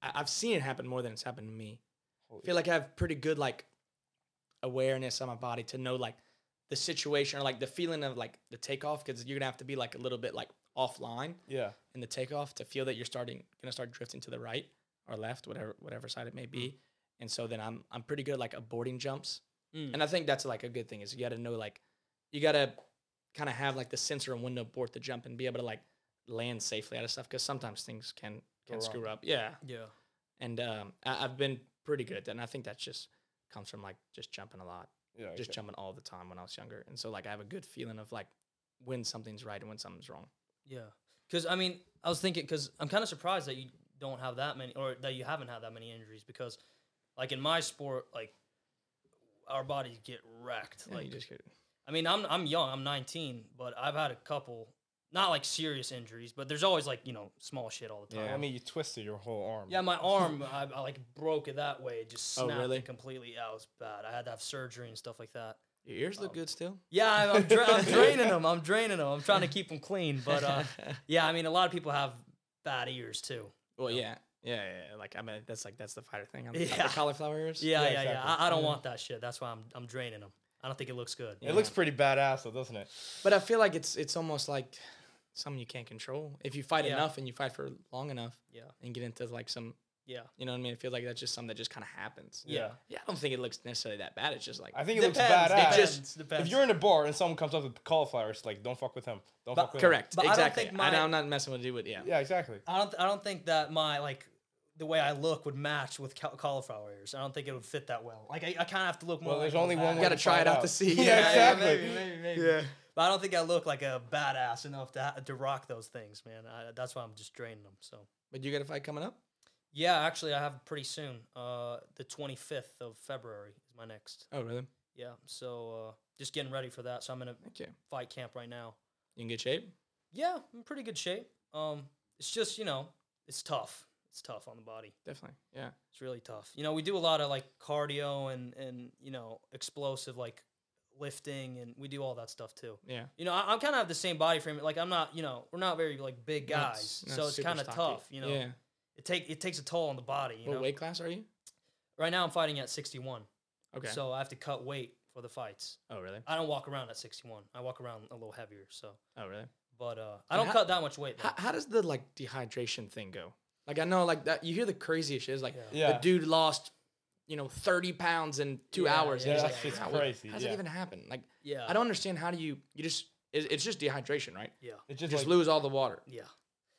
I, I've seen it happen more than it's happened to me. Holy I feel like I have pretty good like awareness on my body to know like the situation or like the feeling of like the takeoff because you're gonna have to be like a little bit like offline yeah, in the takeoff to feel that you're starting gonna start drifting to the right or left, whatever whatever side it may be. And so then I'm I'm pretty good at, like aborting jumps, Mm. and I think that's like a good thing is you got to know like you got to kind of have like the sensor and window abort the jump and be able to like land safely out of stuff because sometimes things can can screw up. Yeah, Yeah. and um, I, I've been pretty good at that, and I think that just comes from like just jumping a lot, yeah, just okay. jumping all the time when I was younger, and so like I have a good feeling of like when something's right and when something's wrong. Yeah, because I mean, I was thinking because I'm kind of surprised that you don't have that many, or that you haven't had that many injuries. Because, like in my sport, like our bodies get wrecked. Yeah, like, you just get, I mean, I'm I'm young, I'm 19, but I've had a couple, not like serious injuries, but there's always like you know small shit all the time. Yeah, I mean you twisted your whole arm. Yeah, my arm, I, I like broke it that way. It just Oh, snapped really? it completely. Yeah, it was bad. I had to have surgery and stuff like that. your ears look good still. Yeah, I'm, I'm, dra- I'm draining them. I'm draining them. I'm trying to keep them clean. But uh, yeah, I mean, a lot of people have bad ears too. Well, yeah, yeah, yeah. yeah, Like I mean, that's like that's the fighter thing. I'm Yeah. the cauliflower ears. Yeah, Yeah, yeah, yeah. I, I don't want that shit. That's why I'm I'm draining them. I don't think it looks good. It looks pretty badass though, doesn't it? But I feel like it's it's almost like something you can't control. If you fight Yeah. enough and you fight for long enough Yeah, and get into like some, yeah, you know what I mean? It feels like that's just something that just kind of happens. yeah. Yeah, I don't think it looks necessarily that bad. It's just like I think it looks Depends, badass. depends, just- depends. if you're in a bar and someone comes up with cauliflower, cauliflowers, like don't fuck with him. Don't But- fuck with him. correct, But I don't exactly. think I my- am not messing with you with yeah. Yeah, exactly. I don't I don't think that my like the way I look would match with ca- cauliflower ears. I don't think it would fit that well. Like I, I kind of have to look more. Well, like there's only one badass. way gotta to try it out to see. Yeah, Yeah, exactly. maybe, maybe, maybe. Yeah. But I don't think I look like a badass enough to to rock those things, man. I, that's why I'm just draining them. So But you got a fight coming up? yeah, actually, I have pretty soon. Uh, the 25th of February is my next. Oh, really? Yeah, so uh, just getting ready for that. So I'm in a Okay. fight camp right now. You in good shape? Yeah, I'm in pretty good shape. Um, it's just you know, it's tough. It's tough on the body. Definitely. Yeah. It's really tough. You know, we do a lot of like cardio and and you know explosive like lifting and we do all that stuff too. Yeah. You know, I, I'm kind of have the same body frame. Like I'm not, you know, we're not very like big guys, s- not so it's kind of tough. You know, Yeah. it take it takes a toll on the body. You What know, weight class are you? right now I'm fighting at 61, Okay. so I have to cut weight for the fights. oh, really? I don't walk around at 61. I walk around a little heavier. So, Oh, really? but uh, I don't how- cut that much weight. How, how does the like dehydration thing go? Like I know like that you hear the craziest shit. It's like Yeah. the dude lost, you know, thirty pounds in two Yeah, hours. yeah, and Yeah, it's that like, shit's how, crazy, How does yeah. that even happen? Like yeah, I don't understand how do you you just it, it's just dehydration, right? Yeah, It's You just, just like lose all the water. yeah.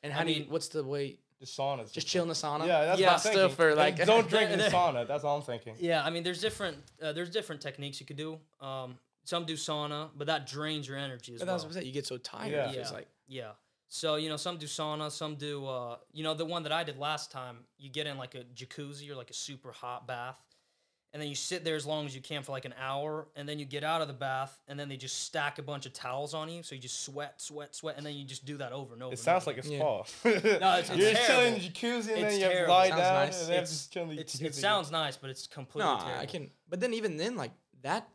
And I how do you what's the way the sauna. just chill in the sauna? Yeah, that's Yeah, what I'm still thinking. for, And like- don't drink in the sauna. That's all I'm thinking. Yeah, I mean, there's different uh, there's different techniques you could do. Um, some do sauna, but that drains your energy as But well. that's what I'm saying. You get so tired. Yeah. It feels Yeah. like Yeah. So you know, some do sauna, some do. Uh, you know, the one that I did last time, you get in like a jacuzzi or like a super hot bath, and then you sit there as long as you can for like an hour, and then you get out of the bath, and then they just stack a bunch of towels on you, so you just sweat, sweat, sweat, and then you just do that over and over. It and sounds over like a Yeah. spa. No, it's- it's You're just chilling in the jacuzzi and It's then you have to lie down nice. and then It's- just chill in the It's, jacuzzi. it sounds nice, but it's completely no, terrible. I can. But then even then, like that,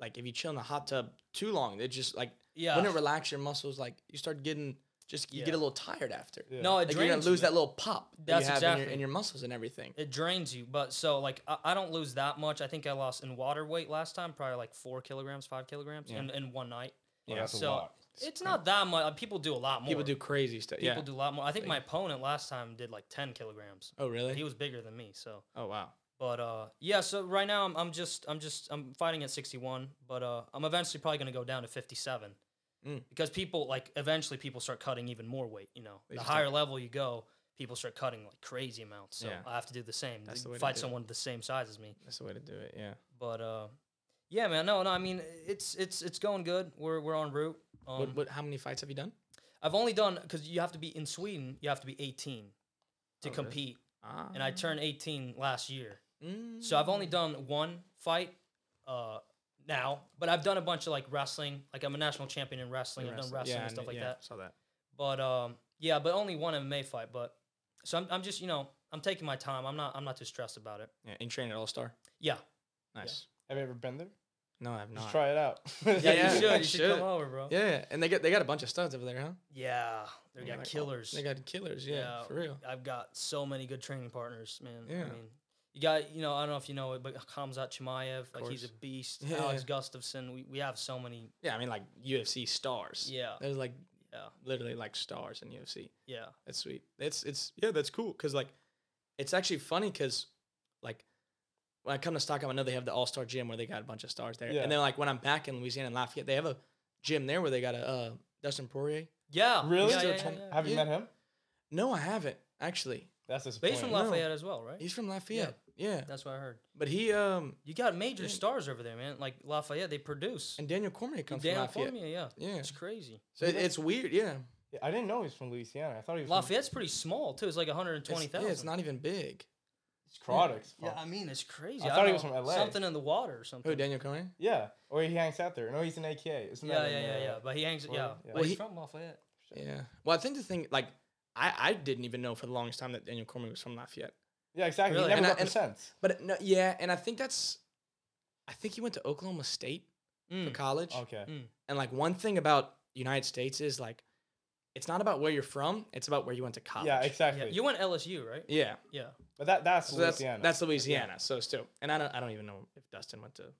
like if you chill in the hot tub too long, it just like Yeah. when it relax your muscles, like you start getting just you get a little tired after. Yeah. No, it Like you're gonna lose you. that little pop that That's you have in, your, exactly- in your muscles and everything. It drains you, but so like I, I don't lose that much. I think I lost in water weight last time, probably like four kilograms, five kilograms in, in one night. Well, that's a so lot. it's not that much. People do a lot more. People do crazy stuff. People yeah. do a lot more. I think my opponent last time did like ten kilograms. Oh really? He was bigger than me, so. oh wow. But uh, yeah. So right now I'm, I'm just I'm just I'm fighting at 61, but uh, I'm eventually probably gonna go down to 57 Mm. because people like eventually people start cutting even more weight. You know, They the higher level you go, people start cutting like crazy amounts. So Yeah. I have to do the same. That's the way to fight do it. someone the same size as me. That's the way to do it. Yeah. But uh, yeah, man. No, no. I mean, it's it's it's going good. We're we're on route. Um, what, what? How many fights have you done? I've only done because you have to be in Sweden. You have to be 18 to Oh, really? compete, Ah. and I turned 18 last year. Mm. So I've only done one fight uh, now, but I've done a bunch of like wrestling. Like I'm a national champion in wrestling. I've done wrestling Yeah, and stuff kn- like yeah, that. Saw that. But um, yeah, but only one MMA fight. But so I'm, I'm just you know I'm taking my time. I'm not I'm not too stressed about it. Yeah, and train at All Star. Yeah. Nice. Have you ever been there? No, I have not. Just try it out. Yeah, Yeah, you should. You should, should. come over, bro. Yeah, and they got they got a bunch of studs over there, huh? Yeah, they got Like, killers. They got killers. Yeah, for real. I've got so many good training partners, man. I Yeah. mean, you got, you know, I don't know if you know it, but Khamzat Chimaev, like he's a beast. Yeah, Alex. Gustafsson, we, we have so many. Yeah, I mean like UFC stars. Yeah. there's like Yeah, literally like stars in UFC. yeah, That's sweet. It's it's yeah, that's cool because like it's actually funny because like when I come to Stockholm, I know they have the All Star Gym where they got a bunch of stars there, Yeah. and then like when I'm back in Louisiana and Lafayette, they have a gym there where they got a uh, Dustin Poirier. yeah. really? Yeah, yeah, yeah, yeah. Have you Yeah. met him? No, I haven't actually. That's his. But he's disappointing. from No. Lafayette as well, right? He's from Lafayette. Yeah, That's what I heard. but he um You got major stars over there, man. Like Lafayette, they produce. and Daniel Cormier comes Daniel from Lafayette. Cormier, yeah. Yeah. It's crazy. So it, it's weird. Yeah, Yeah, I didn't know he was from Louisiana. I thought he was from Lafayette's pretty small too. It's like 120,000. yeah, it's not even big. It's products. Yeah, I mean it's crazy. I I thought he was from LA. Something in the water or something. Who Daniel Cormier? Yeah, or he hangs out there. No, he's an AKA. Isn't Yeah, that yeah, in, yeah, uh, yeah. But he hangs. Yeah, Florida? Yeah. Well, he's he- from Lafayette. Yeah. Well, I think the thing like I I didn't even know for the longest time that Daniel Cormier was from Lafayette. Yeah, exactly. Really? He never And I- and- represents. But no, yeah, and I think that's, I think he went to Oklahoma State for Mm. college. Okay. Mm. And like one thing about United States is like, it's not about where you're from; it's about where you went to college. Yeah, exactly. Yeah, you went LSU, right? Yeah, Yeah. but that that's so that's Louisiana. that's Louisiana. So still, and I don't I don't even know if Dustin went to.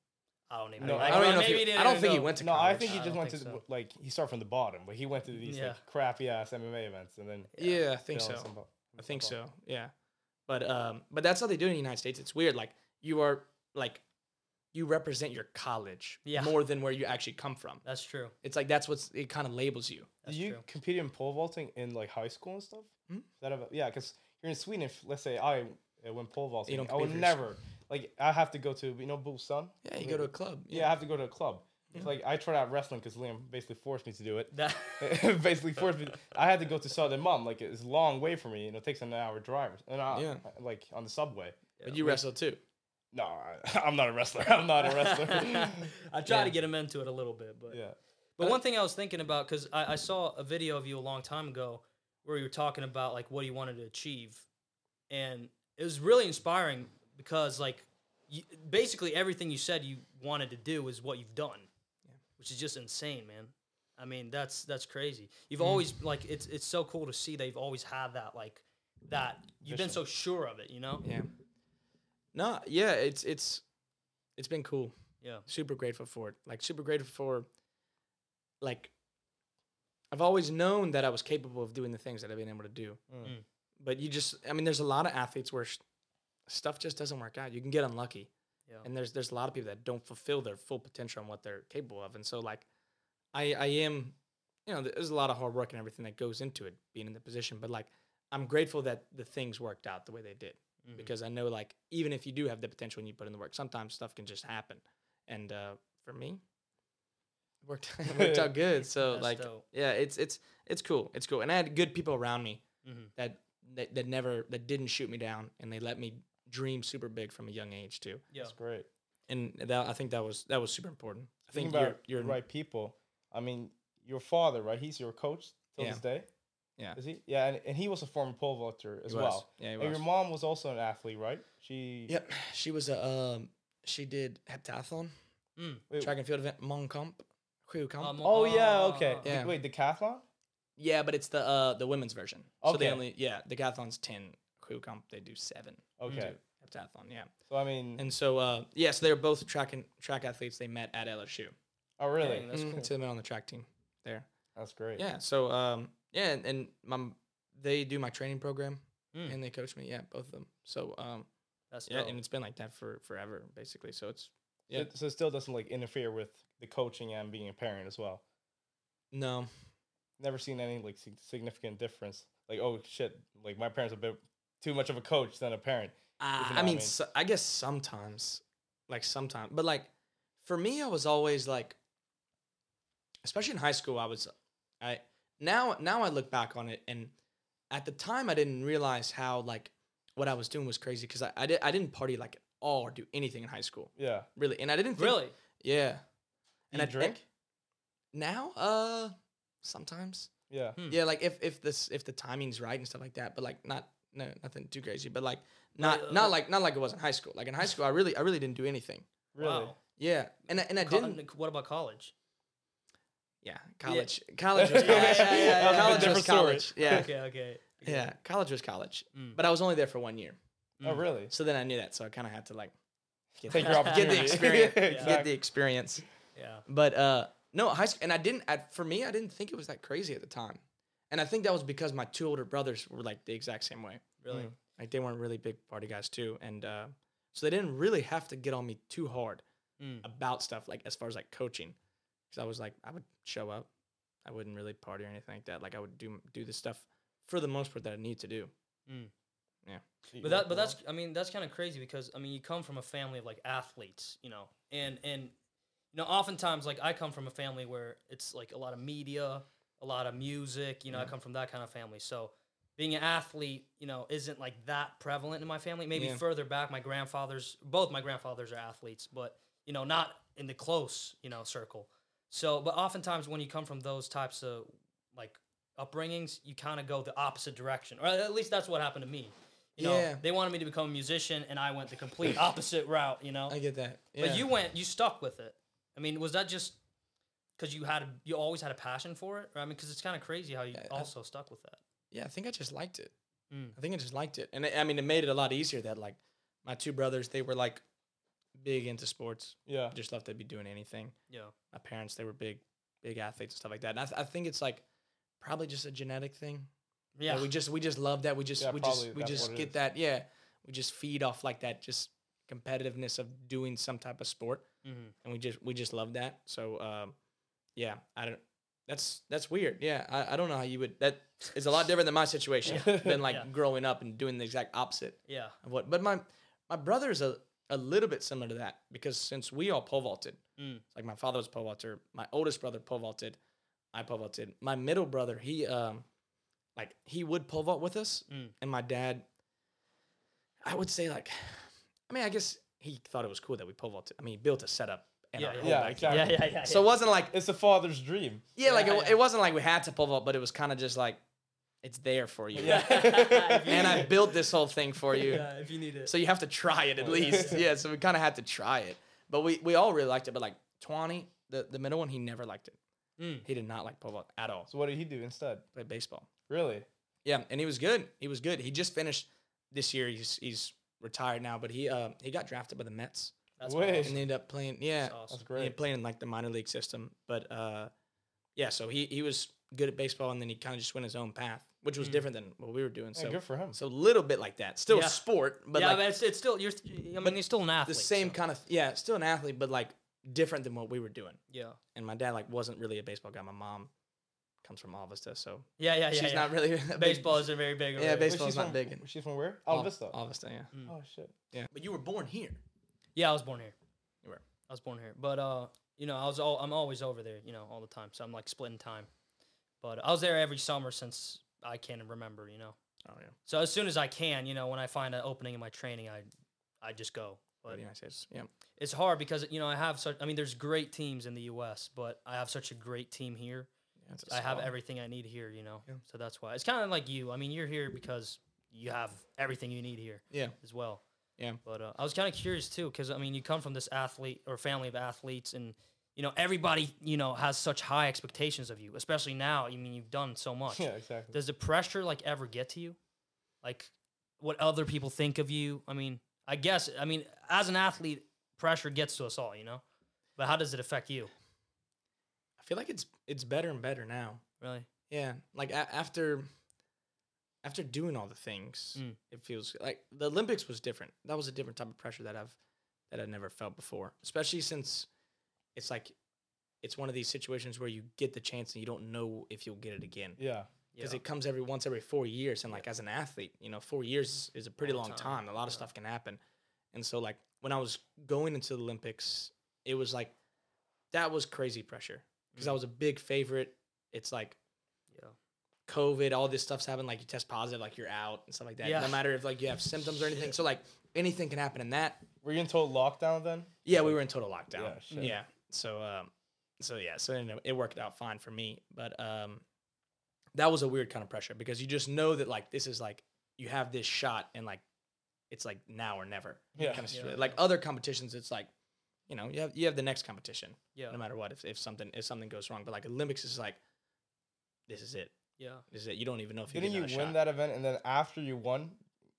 I don't even No, know. I I don't even know if maybe he, didn't I don't even think he went to no, college. I think he just went to think the, so. like he started from the bottom, but he went to these Yeah. like crappy ass MMA events and then Yeah, I think so. some bo- I think some so. Yeah, but um, but that's how they do it in the United States. It's weird. Like you are like, you represent your college Yeah. more than where you actually come from. That's true. It's like that's what's it kind of labels you. That's Did you true. compete in pole vaulting in like high school and stuff? Hmm? That a, yeah, because you're in Sweden. If let's say I uh, went pole vaulting, don't I would compete for never like I have to go to you know Busan. Yeah, you go to a club. Yeah, I have to go to a club. It's like I tried out wrestling because Liam basically forced me to do it. Basically forced me. I had to go to Södermalm. Like it's a long way for me. You know, it takes an hour drive. And I, Yeah. like on the subway. But you wrestle too. No, I, I'm not a wrestler. I'm not a wrestler. I try Yeah. to get him into it a little bit, but yeah. But uh, one thing I was thinking about because I, I saw a video of you a long time ago where you were talking about like what you wanted to achieve, and it was really inspiring because like you, basically everything you said you wanted to do is what you've done, which is just insane, man. I mean that's that's crazy. You've always like it's it's so cool to see that you've always had that like that you've been so sure of it, you know? Yeah. No, yeah, it's it's it's been cool. Yeah. Super grateful for it. Like super grateful for like I've always known that I was capable of doing the things that I've been able to do. Mm. But you just I mean there's a lot of athletes where sh- stuff just doesn't work out. You can get unlucky. Yeah. And there's there's a lot of people that don't fulfill their full potential on what they're capable of. And so like I I am you know there's a lot of hard work and everything that goes into it being in the position, but like I'm grateful that the things worked out the way they did Mhm. because I know like even if you do have the potential and you put in the work, sometimes stuff can just happen. And uh, for me, it worked it worked out good. So That's like dope. yeah, it's it's it's cool. It's cool. And I had good people around me Mhm. that, that that never that didn't shoot me down and they let me dream super big from a young age too. Yeah. That's great. And that I think that was that was super important. I Think think about you're you're the right people. I mean, your father, right? He's your coach till Yeah. this day. Yeah. Is he? Yeah, and, and he was a former pole vaulter as he was. well. Yeah, he And was. your mom was also an athlete, right? She. Yep, she was a um, she did heptathlon, Mm. Wait, track and field event, Mångkamp, Sjukamp. Um, oh yeah. ah, Okay. ah, ah. Yeah. Wait, decathlon. Yeah, but it's the uh the women's version. So they only yeah, decathlon's ten, Sjukamp they do seven. Okay. do Heptathlon, yeah. So I mean. And so uh yeah, so they're both track and track athletes. They met at LSU. oh really? Dang, that's Mm, cool. So they met on the track team there. That's great. Yeah. So um yeah, and, and my they do my training program Mm. and they coach me. Yeah, both of them. So um That's yeah, dope. and it's been like that for forever basically. So it's So, yeah. it- so it still doesn't like interfere with the coaching and being a parent as well. no. Never seen any like significant difference. Like oh shit, like my parents are a bit too much of a coach than a parent. Uh, you know I what I mean, mean. so, I guess sometimes, like sometimes, but like for me, I was always like, especially in high school, I was, I now now I look back on it, and at the time I didn't realize how like what I was doing was crazy because I I, did, I didn't party like at all or do anything in high school Yeah. really, and I didn't think, really. yeah. And I I drink. now, uh, sometimes, Yeah. Hmm. yeah, like if if this if the timing's right and stuff like that, but like not no, nothing too crazy, but like not uh, not like not like it was in high school. Like in high school, I really I really didn't do anything. Really? Wow. Yeah, and I- and I Co- didn't. What about college? Yeah, college. College was college. Yeah, yeah, yeah, yeah. College was Different story. college. Yeah, Okay, okay. yeah. College was college, Mm. but I was only there for one year. Oh, really? So then I knew that, so I kind of had to like get, Take the, your get opportunity. the experience. Yeah, Get exactly. the experience. Yeah. But uh, no, high school, and I didn't. At, for me, I didn't think it was that crazy at the time, and I think that was because my two older brothers were like the exact same way. Really? Like they weren't really big party guys too, and uh, so they didn't really have to get on me too hard Mm. about stuff like as far as like coaching, because I was like I would show up, I wouldn't really party or anything like that. Like I would do do the stuff for the most part that I need to do. Yeah. But that, but that's, I mean, that's kind of crazy because I mean, you come from a family of like athletes, you know, and and you know, oftentimes like I come from a family where it's like a lot of media, a lot of music, you know, I come from that kind of family, so being an athlete, you know, isn't like that prevalent in my family. Maybe Yeah. further back, my grandfathers, both my grandfathers are athletes, but you know, not in the close, you know, circle. So, but oftentimes when you come from those types of like upbringings, you kind of go the opposite direction, or at least that's what happened to me. You know, Yeah. they wanted me to become a musician, and I went the complete opposite route. You know, I get that. but you went, you stuck with it. I mean, was that just because you had, a, you always had a passion for it? Or, I mean, because it's kind of crazy how you Yeah, I- also stuck with that. yeah, I think I just liked it. Mm. I think I just liked it, and I I mean, it made it a lot easier that like my two brothers, they were like big into sports. Yeah. Just loved to be doing anything. Yeah. My parents, they were big, big athletes and stuff like that. And I, th- I think it's like probably just a genetic thing. Yeah. that we just we just love that. We just Yeah, we just we just get is. that. Yeah, we just feed off like that, just competitiveness of doing some type of sport, Mhm. and we just we just love that. So um, yeah, I don't. That's that's weird. Yeah, I, I don't know how you would. That is a lot different than my situation than like Yeah. growing up and doing the exact opposite Yeah. of what. But my my brother's a a little bit similar to that because since we all pole vaulted, Mm. like my father was pole vaulter, my oldest brother pole vaulted, I pole vaulted. My middle brother, he um, like he would pole vault with us, Mm. and my dad, I would say like, I mean, I guess he thought it was cool that we pole vaulted. I mean, he built a setup. And Yeah, our yeah. whole Yeah, exactly. Yeah. Yeah. Yeah. So it wasn't like It's a father's dream. yeah, like it, yeah. it wasn't like we had to pole vault, but it was kind of just like it's there for you. yeah. and I built this whole thing for you. yeah, if you need it. So you have to try it at least. Yeah, so we kind of had to try it. But we, we all really liked it. But like Twani, the, the middle one, he never liked it. Mm. He did not like pole vault at all. So what did he do instead? Play baseball. Really? Yeah, and he was good. He was good. He just finished this year. He's he's retired now, but he uh he got drafted by the Mets That's Wait. and ended up playing. Yeah, That's awesome. That's great. ended up playing in like the minor league system. But uh, yeah, so he he was good at baseball, and then he kind of just went his own path, which was Mm. different than what we were doing. Yeah, So good for him. so a little bit like that. Still Yeah. a sport, but yeah, like but it's, it's still you're. I mean, he's still an athlete. the same so- kind of yeah, still an athlete, but like different than what we were doing. Yeah. And my dad like wasn't really a baseball guy. My mom comes from Avesta, so Yeah. Yeah. Yeah. she's yeah. not really a big- Baseball isn't very big. Yeah, over there. base- Wait, Baseball's she's not from, big She's from where? Avesta. Avesta, yeah. Mm. Oh shit. Yeah, but you were born here. Yeah, I was born here. You were. I was born here, but uh, you know, I was all I'm always over there, you know, all the time. So I'm like splitting time. But I was there every summer since I can remember, you know. Oh yeah, So as soon as I can, you know, when I find an opening in my training, I I just go. But but United States. Yeah, it's hard because you know I have such. I mean, there's great teams in the U.S., but I have such a great team here. yeah it's a I have everything I need here, you know. Yeah. So that's why it's kind of like you. I mean, you're here because you have everything you need here Yeah, as well. Yeah. But uh, I was kind of curious too, because I mean, you come from this athlete or family of athletes, and you know everybody you know has such high expectations of you, especially now. I mean, you've done so much. Yeah, exactly. Does the pressure like ever get to you? Like what other people think of you? I mean, I guess I mean as an athlete, pressure gets to us all, you know. But how does it affect you? I feel like it's it's better and better now. Really? Yeah, like a- after after doing all the things, Mm. it feels like the Olympics was different. That was a different type of pressure that I've that I've never felt before. Especially since it's like it's one of these situations where you get the chance and you don't know if you'll get it again Yeah. because Yeah. it comes every once every four years. And like as an athlete, you know, four years is a pretty Long long time, time. A lot of stuff can happen. And so like when I was going into the Olympics, it was like that was crazy pressure because I was a big favorite. It's like Yeah. COVID, all this stuff's happened. Like you test positive, like you're out and stuff like that. Yeah. No matter if like you have symptoms or anything. So like anything can happen in that. Were you in total lockdown then? Yeah, we were in total lockdown. Yeah, shit. Yeah. So um, so yeah, so you know, it worked out fine for me. But um, that was a weird kind of pressure because you just know that like this is like you have this shot and like it's like now or never. Yeah. Kind of Yeah. like other competitions, it's like you know you have you have the next competition Yeah. no matter what if, if something if something goes wrong. But like Olympics is like this is it. Yeah. Is it. You don't even know if you Didn't get you win shot. that event and then after you won,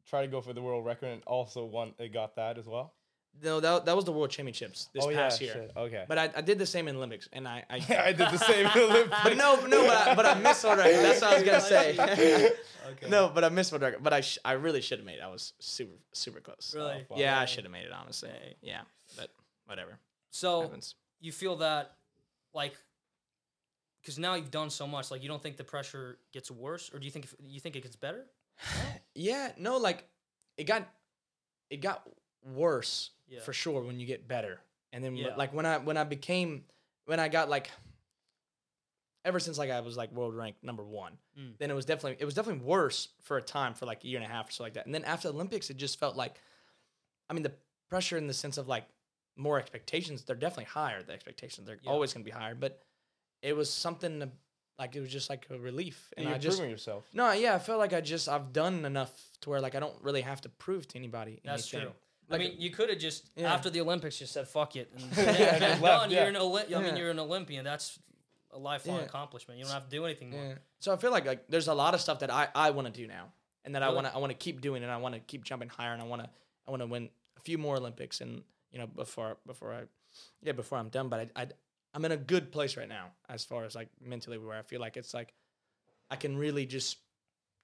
try to go for the world record and also won? It got that as well. No, that, that was the World Championships this oh past yeah, year. shit. Okay. But I, I did the same in Olympics, and I, I I did the same in Olympics. but no, no, but I, but I missed one record. That's what I was gonna say. Okay. no, but I missed one record. But I, sh- I really should have made it. I was super, super close. Really? Oh, fuck. Yeah, I should have made it. Honestly. Yeah, but whatever So happens. you feel that, like, because now you've done so much, like you don't think the pressure gets worse, or do you think if, you think it gets better? Yeah, no, like it got, it got worse Yeah. for sure when you get better, and then Yeah. like when I when I became when I got like. Ever since like I was like world ranked number one, Mm. then it was definitely it was definitely worse for a time for like a year and a half or so like that. And then after the Olympics, it just felt like, I mean, the pressure in the sense of like more expectations, they're definitely higher. The expectations they're Yeah. always going to be higher, but it was something to, like it was just like a relief. And You're I just improving yourself. no, yeah, I felt like I just I've done enough to where like I don't really have to prove to anybody. That's anything. true. Like, I mean, you could have just Yeah. after the Olympics just said "fuck it" and Yeah, done. just left, You're an Oli- I mean, Yeah. you're an Olympian. That's a lifelong Yeah. accomplishment. You don't have to do anything more. Yeah. So I feel like like there's a lot of stuff that I, I want to do now, and that I want to I want to keep doing, and I want to keep jumping higher, and I want to I want to win a few more Olympics, and you know before before I yeah before I'm done. But I, I I'm in a good place right now as far as like mentally where I feel like it's like I can really just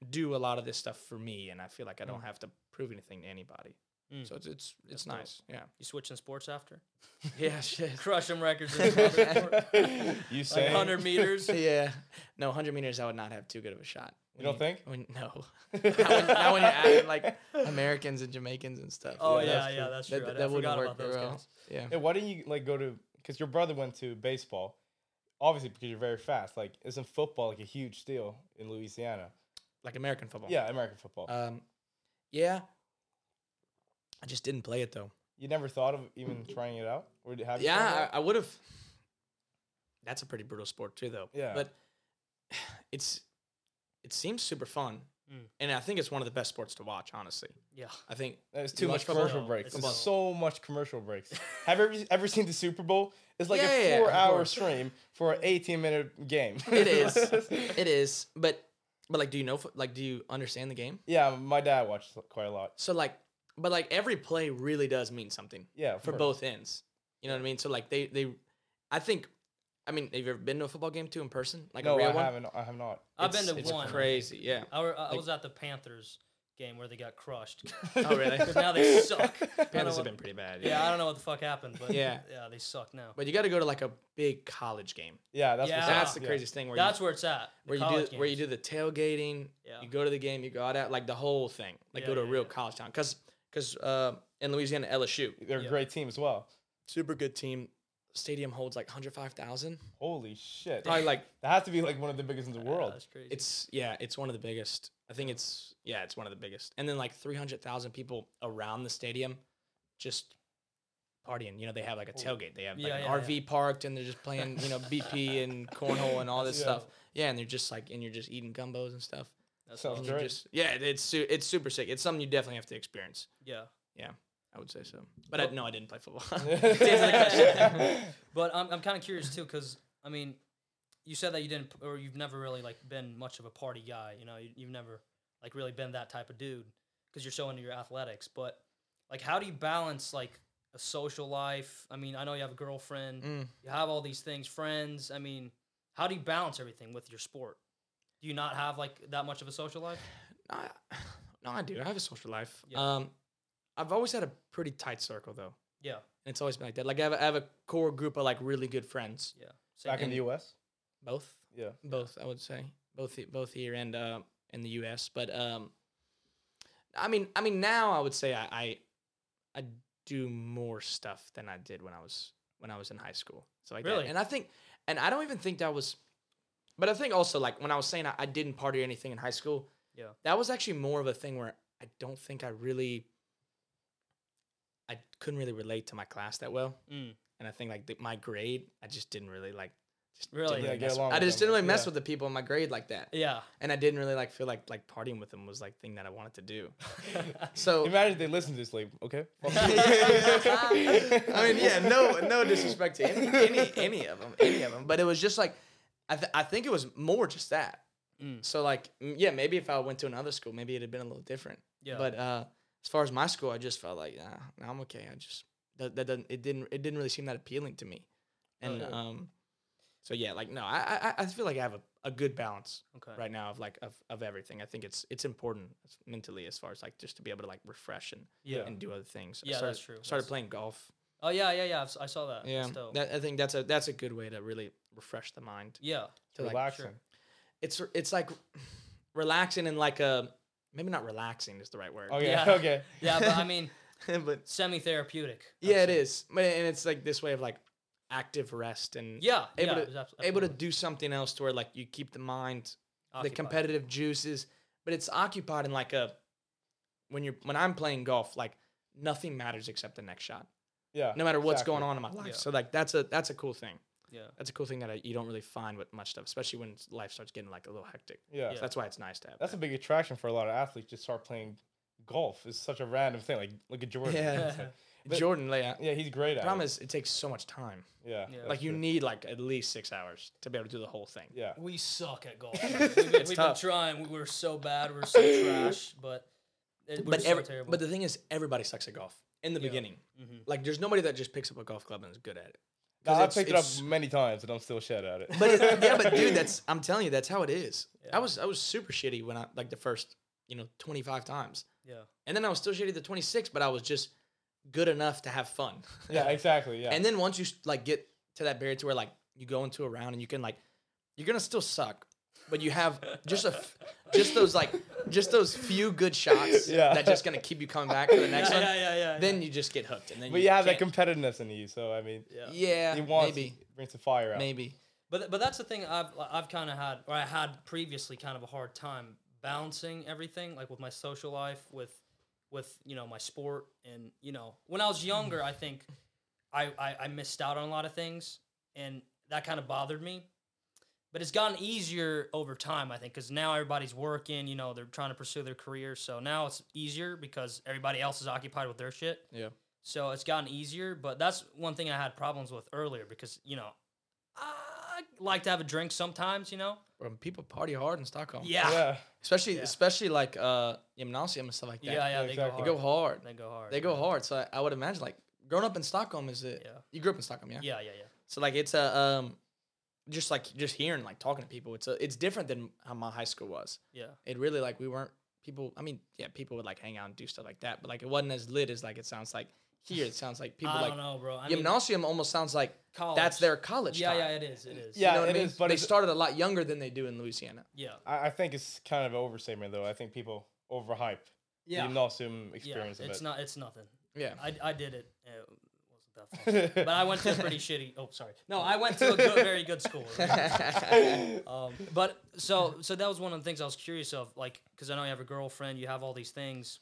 do a lot of this stuff for me, and I feel like I don't have to prove anything to anybody. Mm. So it's it's it's dope. nice. Yeah. You switching sports after? Yeah. Shit. Crushing records in another sport. You like say 100 meters. yeah. No, 100 meters, I would not have too good of a shot. You don't think? When, no. not, when, not when you're adding like Americans and Jamaicans and stuff. Oh Yeah, yeah, that's yeah, true. that's true. That, I, that wouldn't work about those very well. guys. Yeah. Yeah, why didn't you like go to? Because your brother went to baseball, obviously because you're very fast. Like, isn't football like a huge deal in Louisiana? Like American football. Yeah, American football. Um, yeah. I just didn't play it though. you never thought of even trying it out, or did- have Yeah? I, I would have. That's a pretty brutal sport too, though. Yeah. But it's it seems super fun, Mm. and I think it's one of the best sports to watch. Honestly, Yeah. I think There's too watch much commercial breaks. There's so much commercial breaks. Have you ever, ever seen the Super Bowl? It's like Yeah, yeah, a yeah, four-hour stream for an 18-minute game. it is. it is. But but like, do you know? Like, do you understand the game? yeah, my dad watched quite a lot. So like, but like every play really does mean something Yeah, for course. both ends. You know what I mean? So like they they, I think, I mean, have you ever been to a football game too in person? Like no, a real I one? haven't. I have not. I've been It's- to it's one. Crazy, yeah. I, were, I Like- was at the Panthers game where they got crushed. Oh, really? 'Cause now they suck. I don't know Panthers have been pretty bad. Yeah, I don't know what the fuck happened, but Yeah. yeah, they suck now. But you got to go to like a big college game. Yeah, that's Yeah. That's up. the Yeah. craziest thing. Where That's you, where it's at. where you do college where you do the tailgating. Yeah. You go to the game. You go out at like the whole thing. Like Yeah, go to a real yeah. college town. Because because uh, in Louisiana, LSU, They're a great team as well. super good team. Stadium holds like hundred five thousand. Holy shit! Probably like that has to be like one of the biggest in the Yeah, world. That's crazy. It's yeah, it's one of the biggest. I think it's yeah, it's one of the biggest. And then like three hundred thousand people around the stadium, just partying. You know, they have like a tailgate. They have like Yeah, an yeah, RV parked, and they're just playing you know BP and cornhole and all this Yeah. stuff. Yeah, and they're just like and you're just eating gumbos and stuff. That's Sounds And awesome. you great. just yeah, it's it's super sick. It's something you definitely have to experience. Yeah. Yeah. I would say so. But I, no, I didn't play football. But I'm, I'm kind of curious too, because I mean, you said that you didn't, or you've never really like been much of a party guy. You know, you, you've never like really been that type of dude because you're so into your athletics. But like, how do you balance like a social life? I mean, I know you have a girlfriend, Mm. you have all these things, friends. I mean, how do you balance everything with your sport? Do you not have like that much of a social life? I, no, I do. I have a social life. Yeah. Um, I've always had a pretty tight circle though. Yeah, And it's always been like that. Like I have, a, I have a core group of like really good friends. yeah. Same Back in the U.S. Both, Yeah. both I would say, both both here and uh, in the U.S. But um, I mean, I mean now I would say I, I I do more stuff than I did when I was when I was in high school. So like that. Really? and I think, and I don't even think that was, but I think also like when I was saying I, I didn't party or anything in high school. Yeah. that was actually more of a thing where I don't think I really. I couldn't really relate to my class that well Mm. and I think like the, my grade, I just didn't really like, Really? Yeah, get along I just them. didn't really mess Yeah. with the people in my grade like that. Yeah. And I didn't really like feel like like partying with them was like thing that I wanted to do. So Imagine they listen to this, like, okay. I mean, yeah, no, no disrespect to any, any, any of them, any of them. But it was just like, I, th- I think it was more just that. Mm. So like, yeah, maybe if I went to another school, maybe it'd have been a little different. Yeah. But uh, as far as my school, I just felt like, nah, nah, I'm okay. I just that, that doesn't it didn't it didn't really seem that appealing to me. And yeah. um, so yeah, like no, I I, I feel like I have a, a good balance Okay. right now of like of, of everything. I think it's it's important mentally as far as like just to be able to like refresh and Yeah. and do other things. I Yeah, started, that's true. Started That's- playing golf. Oh yeah, yeah, yeah. I've I saw that. Yeah, that, I think that's a that's a good way to really refresh the mind. yeah. To like, Relaxing. it's it's like relaxing and like a maybe not relaxing is the right word. Okay, Yeah. okay. Yeah, but I mean, but semi-therapeutic. yeah, I'd it say. is. But and it's like this way of like active rest and Yeah. able yeah, to it's able to do something else to where like you keep the mind the competitive juices, but it's occupied in like a when you're when I'm playing golf, like nothing matters except the next shot, Yeah. no matter what's exactly. going on in my life. Yeah. So like that's a that's a cool thing. Yeah. That's a cool thing that I, you don't really find with much stuff, especially when life starts getting like a little hectic. Yeah. So that's why it's nice to have. That's a big attraction for a lot of athletes. Just start playing golf. It's such a random thing. Like look at Jordan. Yeah. Like- but- Jordan layout. yeah, he's great The at problem it. is it takes so much time. yeah. Yeah. like you true. need like at least six hours to be able to do the whole thing. Yeah. We suck at golf. we've been, we've been trying. We were so bad. We are so trash. But it, we're but so every, terrible. but the thing is, everybody sucks at golf in the Yeah. beginning. Mhm. Like, there's nobody that just picks up a golf club and is good at it. No, 'Cause I it's- picked it up many times and I'm still shit at it. But it, yeah, but dude, that's I'm telling you, that's how it is. Yeah. I was I was super shitty when I like the first you know 25 times, yeah. and then I was still shitty the 26, but I was just good enough to have fun. yeah, exactly. Yeah. And then once you like get to that barrier to where like you go into a round and you can like you're gonna still suck, but you have just a f- just those like just those few good shots Yeah. that just gonna keep you coming back for the next yeah, one. yeah, yeah, yeah. Then you just get hooked, and then but you have that can't- competitiveness in you, so I mean, yeah. yeah, he wants maybe brings the fire out. maybe But but that's the thing I've I've kind of had or I had previously kind of a hard time balancing everything like with my social life with with you know my sport and you know when I was younger I think I I, I missed out on a lot of things and that kind of bothered me. But it's gotten easier over time, I think, because now everybody's working. You know, they're trying to pursue their career, so now it's easier because everybody else is occupied with their shit. yeah. So it's gotten easier, but that's one thing I had problems with earlier because you know I like to have a drink sometimes. You know, When people party hard in Stockholm, yeah, yeah, Yeah. especially Yeah. especially like uh gymnasium and stuff like that. yeah. yeah, exactly. they go go hard. hard. They go hard. They go hard. So I, I would imagine like growing up in Stockholm is it? Yeah. You grew up in Stockholm, yeah. Yeah, yeah, yeah. So like it's a um, just like just hearing like talking to people, it's a it's different than how my high school was. Yeah, It really like we weren't people. I mean, yeah, people would like hang out and do stuff like that, but like it wasn't as lit as like it sounds like here. It sounds like people I like don't know, bro. I mean, gymnasium almost sounds like college. that's their college. Yeah, time. yeah, it is. It is. Yeah, you know what it I mean? is, but they it's- started a lot younger than they do in Louisiana. yeah, I, I think it's kind of an overstatement though. I think people overhype yeah. the gymnasium yeah. experience of It's it. not. It's nothing. Yeah. I, I did it. It wasn't but I went to a pretty shitty. Oh, sorry. No, I went to a good, very good school. Um, but so so that was one of the things I was curious of, like, because I know you have a girlfriend, you have all these things,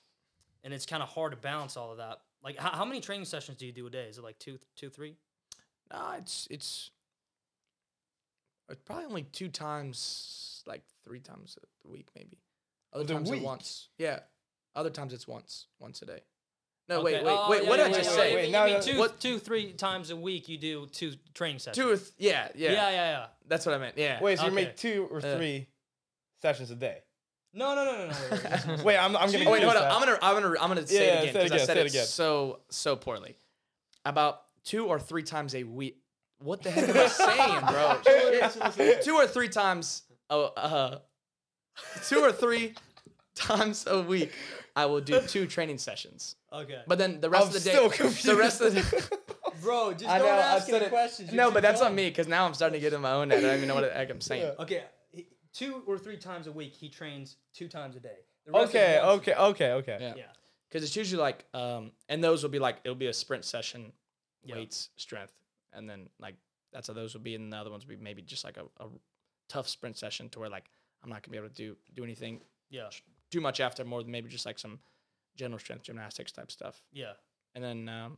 and it's kind of hard to balance all of that. Like, how, how many training sessions do you do a day? Is it like two, two, three? Nah, it's it's it's probably only two times, like three times a week, maybe. Other The times week? once. Yeah. Other times it's once, once a day. No, Okay. wait, wait, Oh, wait. yeah, what yeah, did I just yeah, say? yeah. Wait, You no, mean no, two, what- two, three times a week you do two training sessions. Two or th- yeah, yeah, Yeah, yeah, yeah. That's what I meant. Yeah. Wait, so you Okay. make two or Uh, three sessions a day? No, no, no, no, no. wait, wait, I'm, I'm gonna. Oh, wait, hold on. I'm gonna, I'm gonna, I'm gonna say Yeah, it again say it because I again, said say it, it again. so, so poorly. About two or three times a week. What the heck am I saying, bro? Two or three times. Oh, uh, two or three times a week. I will do two training sessions. okay. But then the rest I'm of the day, still the rest of the bro, just I don't know, I ask said any it. questions. no, but that's on me because now I'm starting to get in my own head. I don't even know what the heck I'm saying. Yeah. Okay, he- two or three times a week he trains two times a day. The Okay, okay, okay, okay. Yeah. Yeah. because it's usually like um and those will be like it'll be a sprint session Yeah. weights strength and then like that's how those will be and the other ones will be maybe just like a, a tough sprint session to where like i'm not gonna be able to do do anything Yeah. Too much after more than maybe just like some general strength gymnastics type stuff Yeah. and then um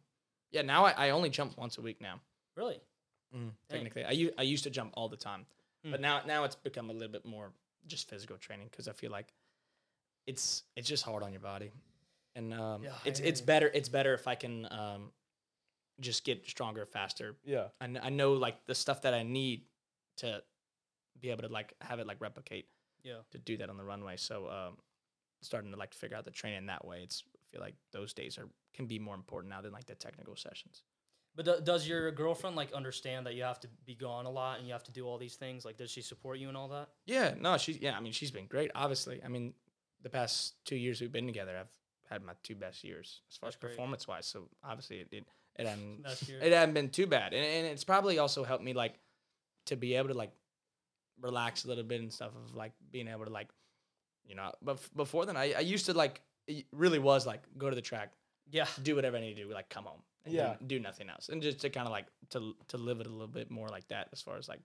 yeah now i, I only jump once a week now Really? technically. I, I used to jump all the time, Hmm. but now now it's become a little bit more just physical training because I feel like it's it's just hard on your body, and um, Yeah, it's it's better it's better if I can um, just get stronger faster. Yeah. I, kn- I know like the stuff that I need to be able to like have it like replicate Yeah. to do that on the runway. So um, starting to like figure out the training that way. It's I feel like those days are can be more important now than like the technical sessions. But do, does your girlfriend like understand that you have to be gone a lot and you have to do all these things? Like, does she support you and all that? Yeah, no, she's yeah. I mean, she's been great. Obviously, I mean, the past two years we've been together, I've had my two best years as far That's as great. performance wise. So obviously, it it, it hadn't it hadn't been too bad, and, and it's probably also helped me like to be able to like relax a little bit and stuff of like being able to like you know. But before then, I I used to like it really was like go to the track, Yeah. do whatever I need to do, like come home, and Yeah. do, do nothing else, and just to kind of like to to live it a little bit more like that as far as like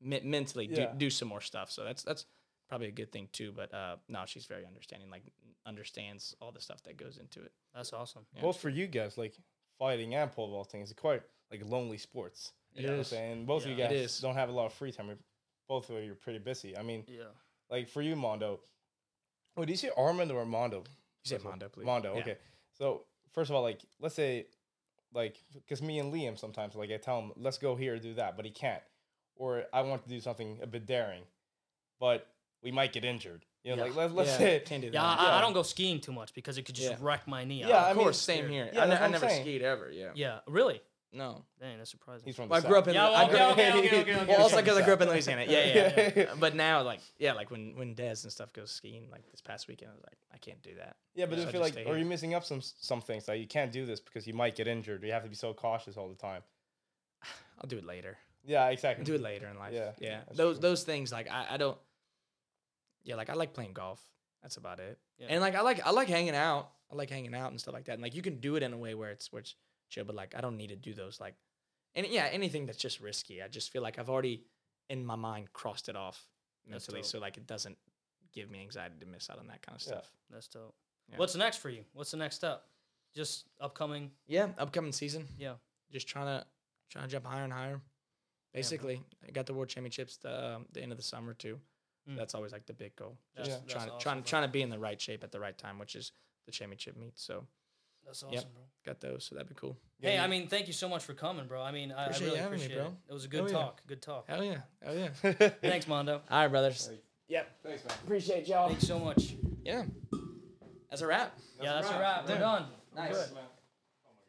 me- mentally Yeah. do, do some more stuff. So that's that's probably a good thing too. But uh, no, she's very understanding, like understands all the stuff that goes into it. That's awesome. Yeah. Both for you guys, like fighting and pole vaulting is quite like lonely sports. It You know what I'm saying? both of you guys don't have a lot of free time. Both of you are pretty busy. I mean, Yeah. like for you, Mondo. Oh, do you say Armand or Mondo? You say First? Mondo, please. Mondo. Yeah. Okay. So first of all, like let's say, like, because me and Liam sometimes like I tell him let's go here do that, but he can't, or I want to do something a bit daring, but we might get injured. You know, Yeah. like let's let's Yeah, say can't do that. Yeah, I, I don't go skiing too much because it could just Yeah. wreck my knee. Yeah, out. I of mean, course, same here. yeah, I, ne- that's I what I'm never saying. skied ever. Yeah. Yeah, really? No. Dang, that's surprising. he's from. Well, the I grew up South. in. Yeah, I well, grew, okay, okay, okay, okay, okay. Well, also because I grew up in South. Louisiana. Yeah, yeah, yeah. but now, like, yeah, like when when Dez and stuff goes skiing, like this past weekend, I was like, I can't do that. Yeah, but So I I feel just like, stay are you missing up some some things? Like you can't do this because you might get injured. You have to be so cautious all the time. I'll do it later. Yeah, exactly. do it later in life. Yeah, Yeah, yeah. Those true. those things like I, I don't. Yeah, like I like playing golf. That's about it. Yeah. And like I like I like hanging out. I like hanging out and stuff like that. And like you can do it in a way where it's where it's chill, but like I don't need to do those like, and yeah, anything that's just risky. I just feel like I've already in my mind crossed it off That's mentally, dope. so like it doesn't give me anxiety to miss out on that kind of Yeah. stuff. That's dope. Yeah. What's next for you? What's the next step? Just upcoming. Yeah, upcoming season. Yeah. Just trying to trying to jump higher and higher. Basically, I got the world championships the um, the end of the summer too. Mm. That's always like the big goal. That's, Just that's trying awesome, trying bro. trying to be in the right shape at the right time, which is the championship meet. So That's awesome, Yep. bro. got those. So that'd be cool. Hey, Yeah, I mean, thank you so much for coming, bro. I mean, I, I Appreciate really you having me, appreciate bro. it. It was a good Hell yeah. talk. Good talk. Hell yeah. Hell yeah. Thanks, Mondo. All right, brothers. Yep. Thanks, man. Appreciate y'all. Thanks so much. Yeah. That's a wrap. yeah, that's a wrap. wrap. We're done. Nice. Good. man.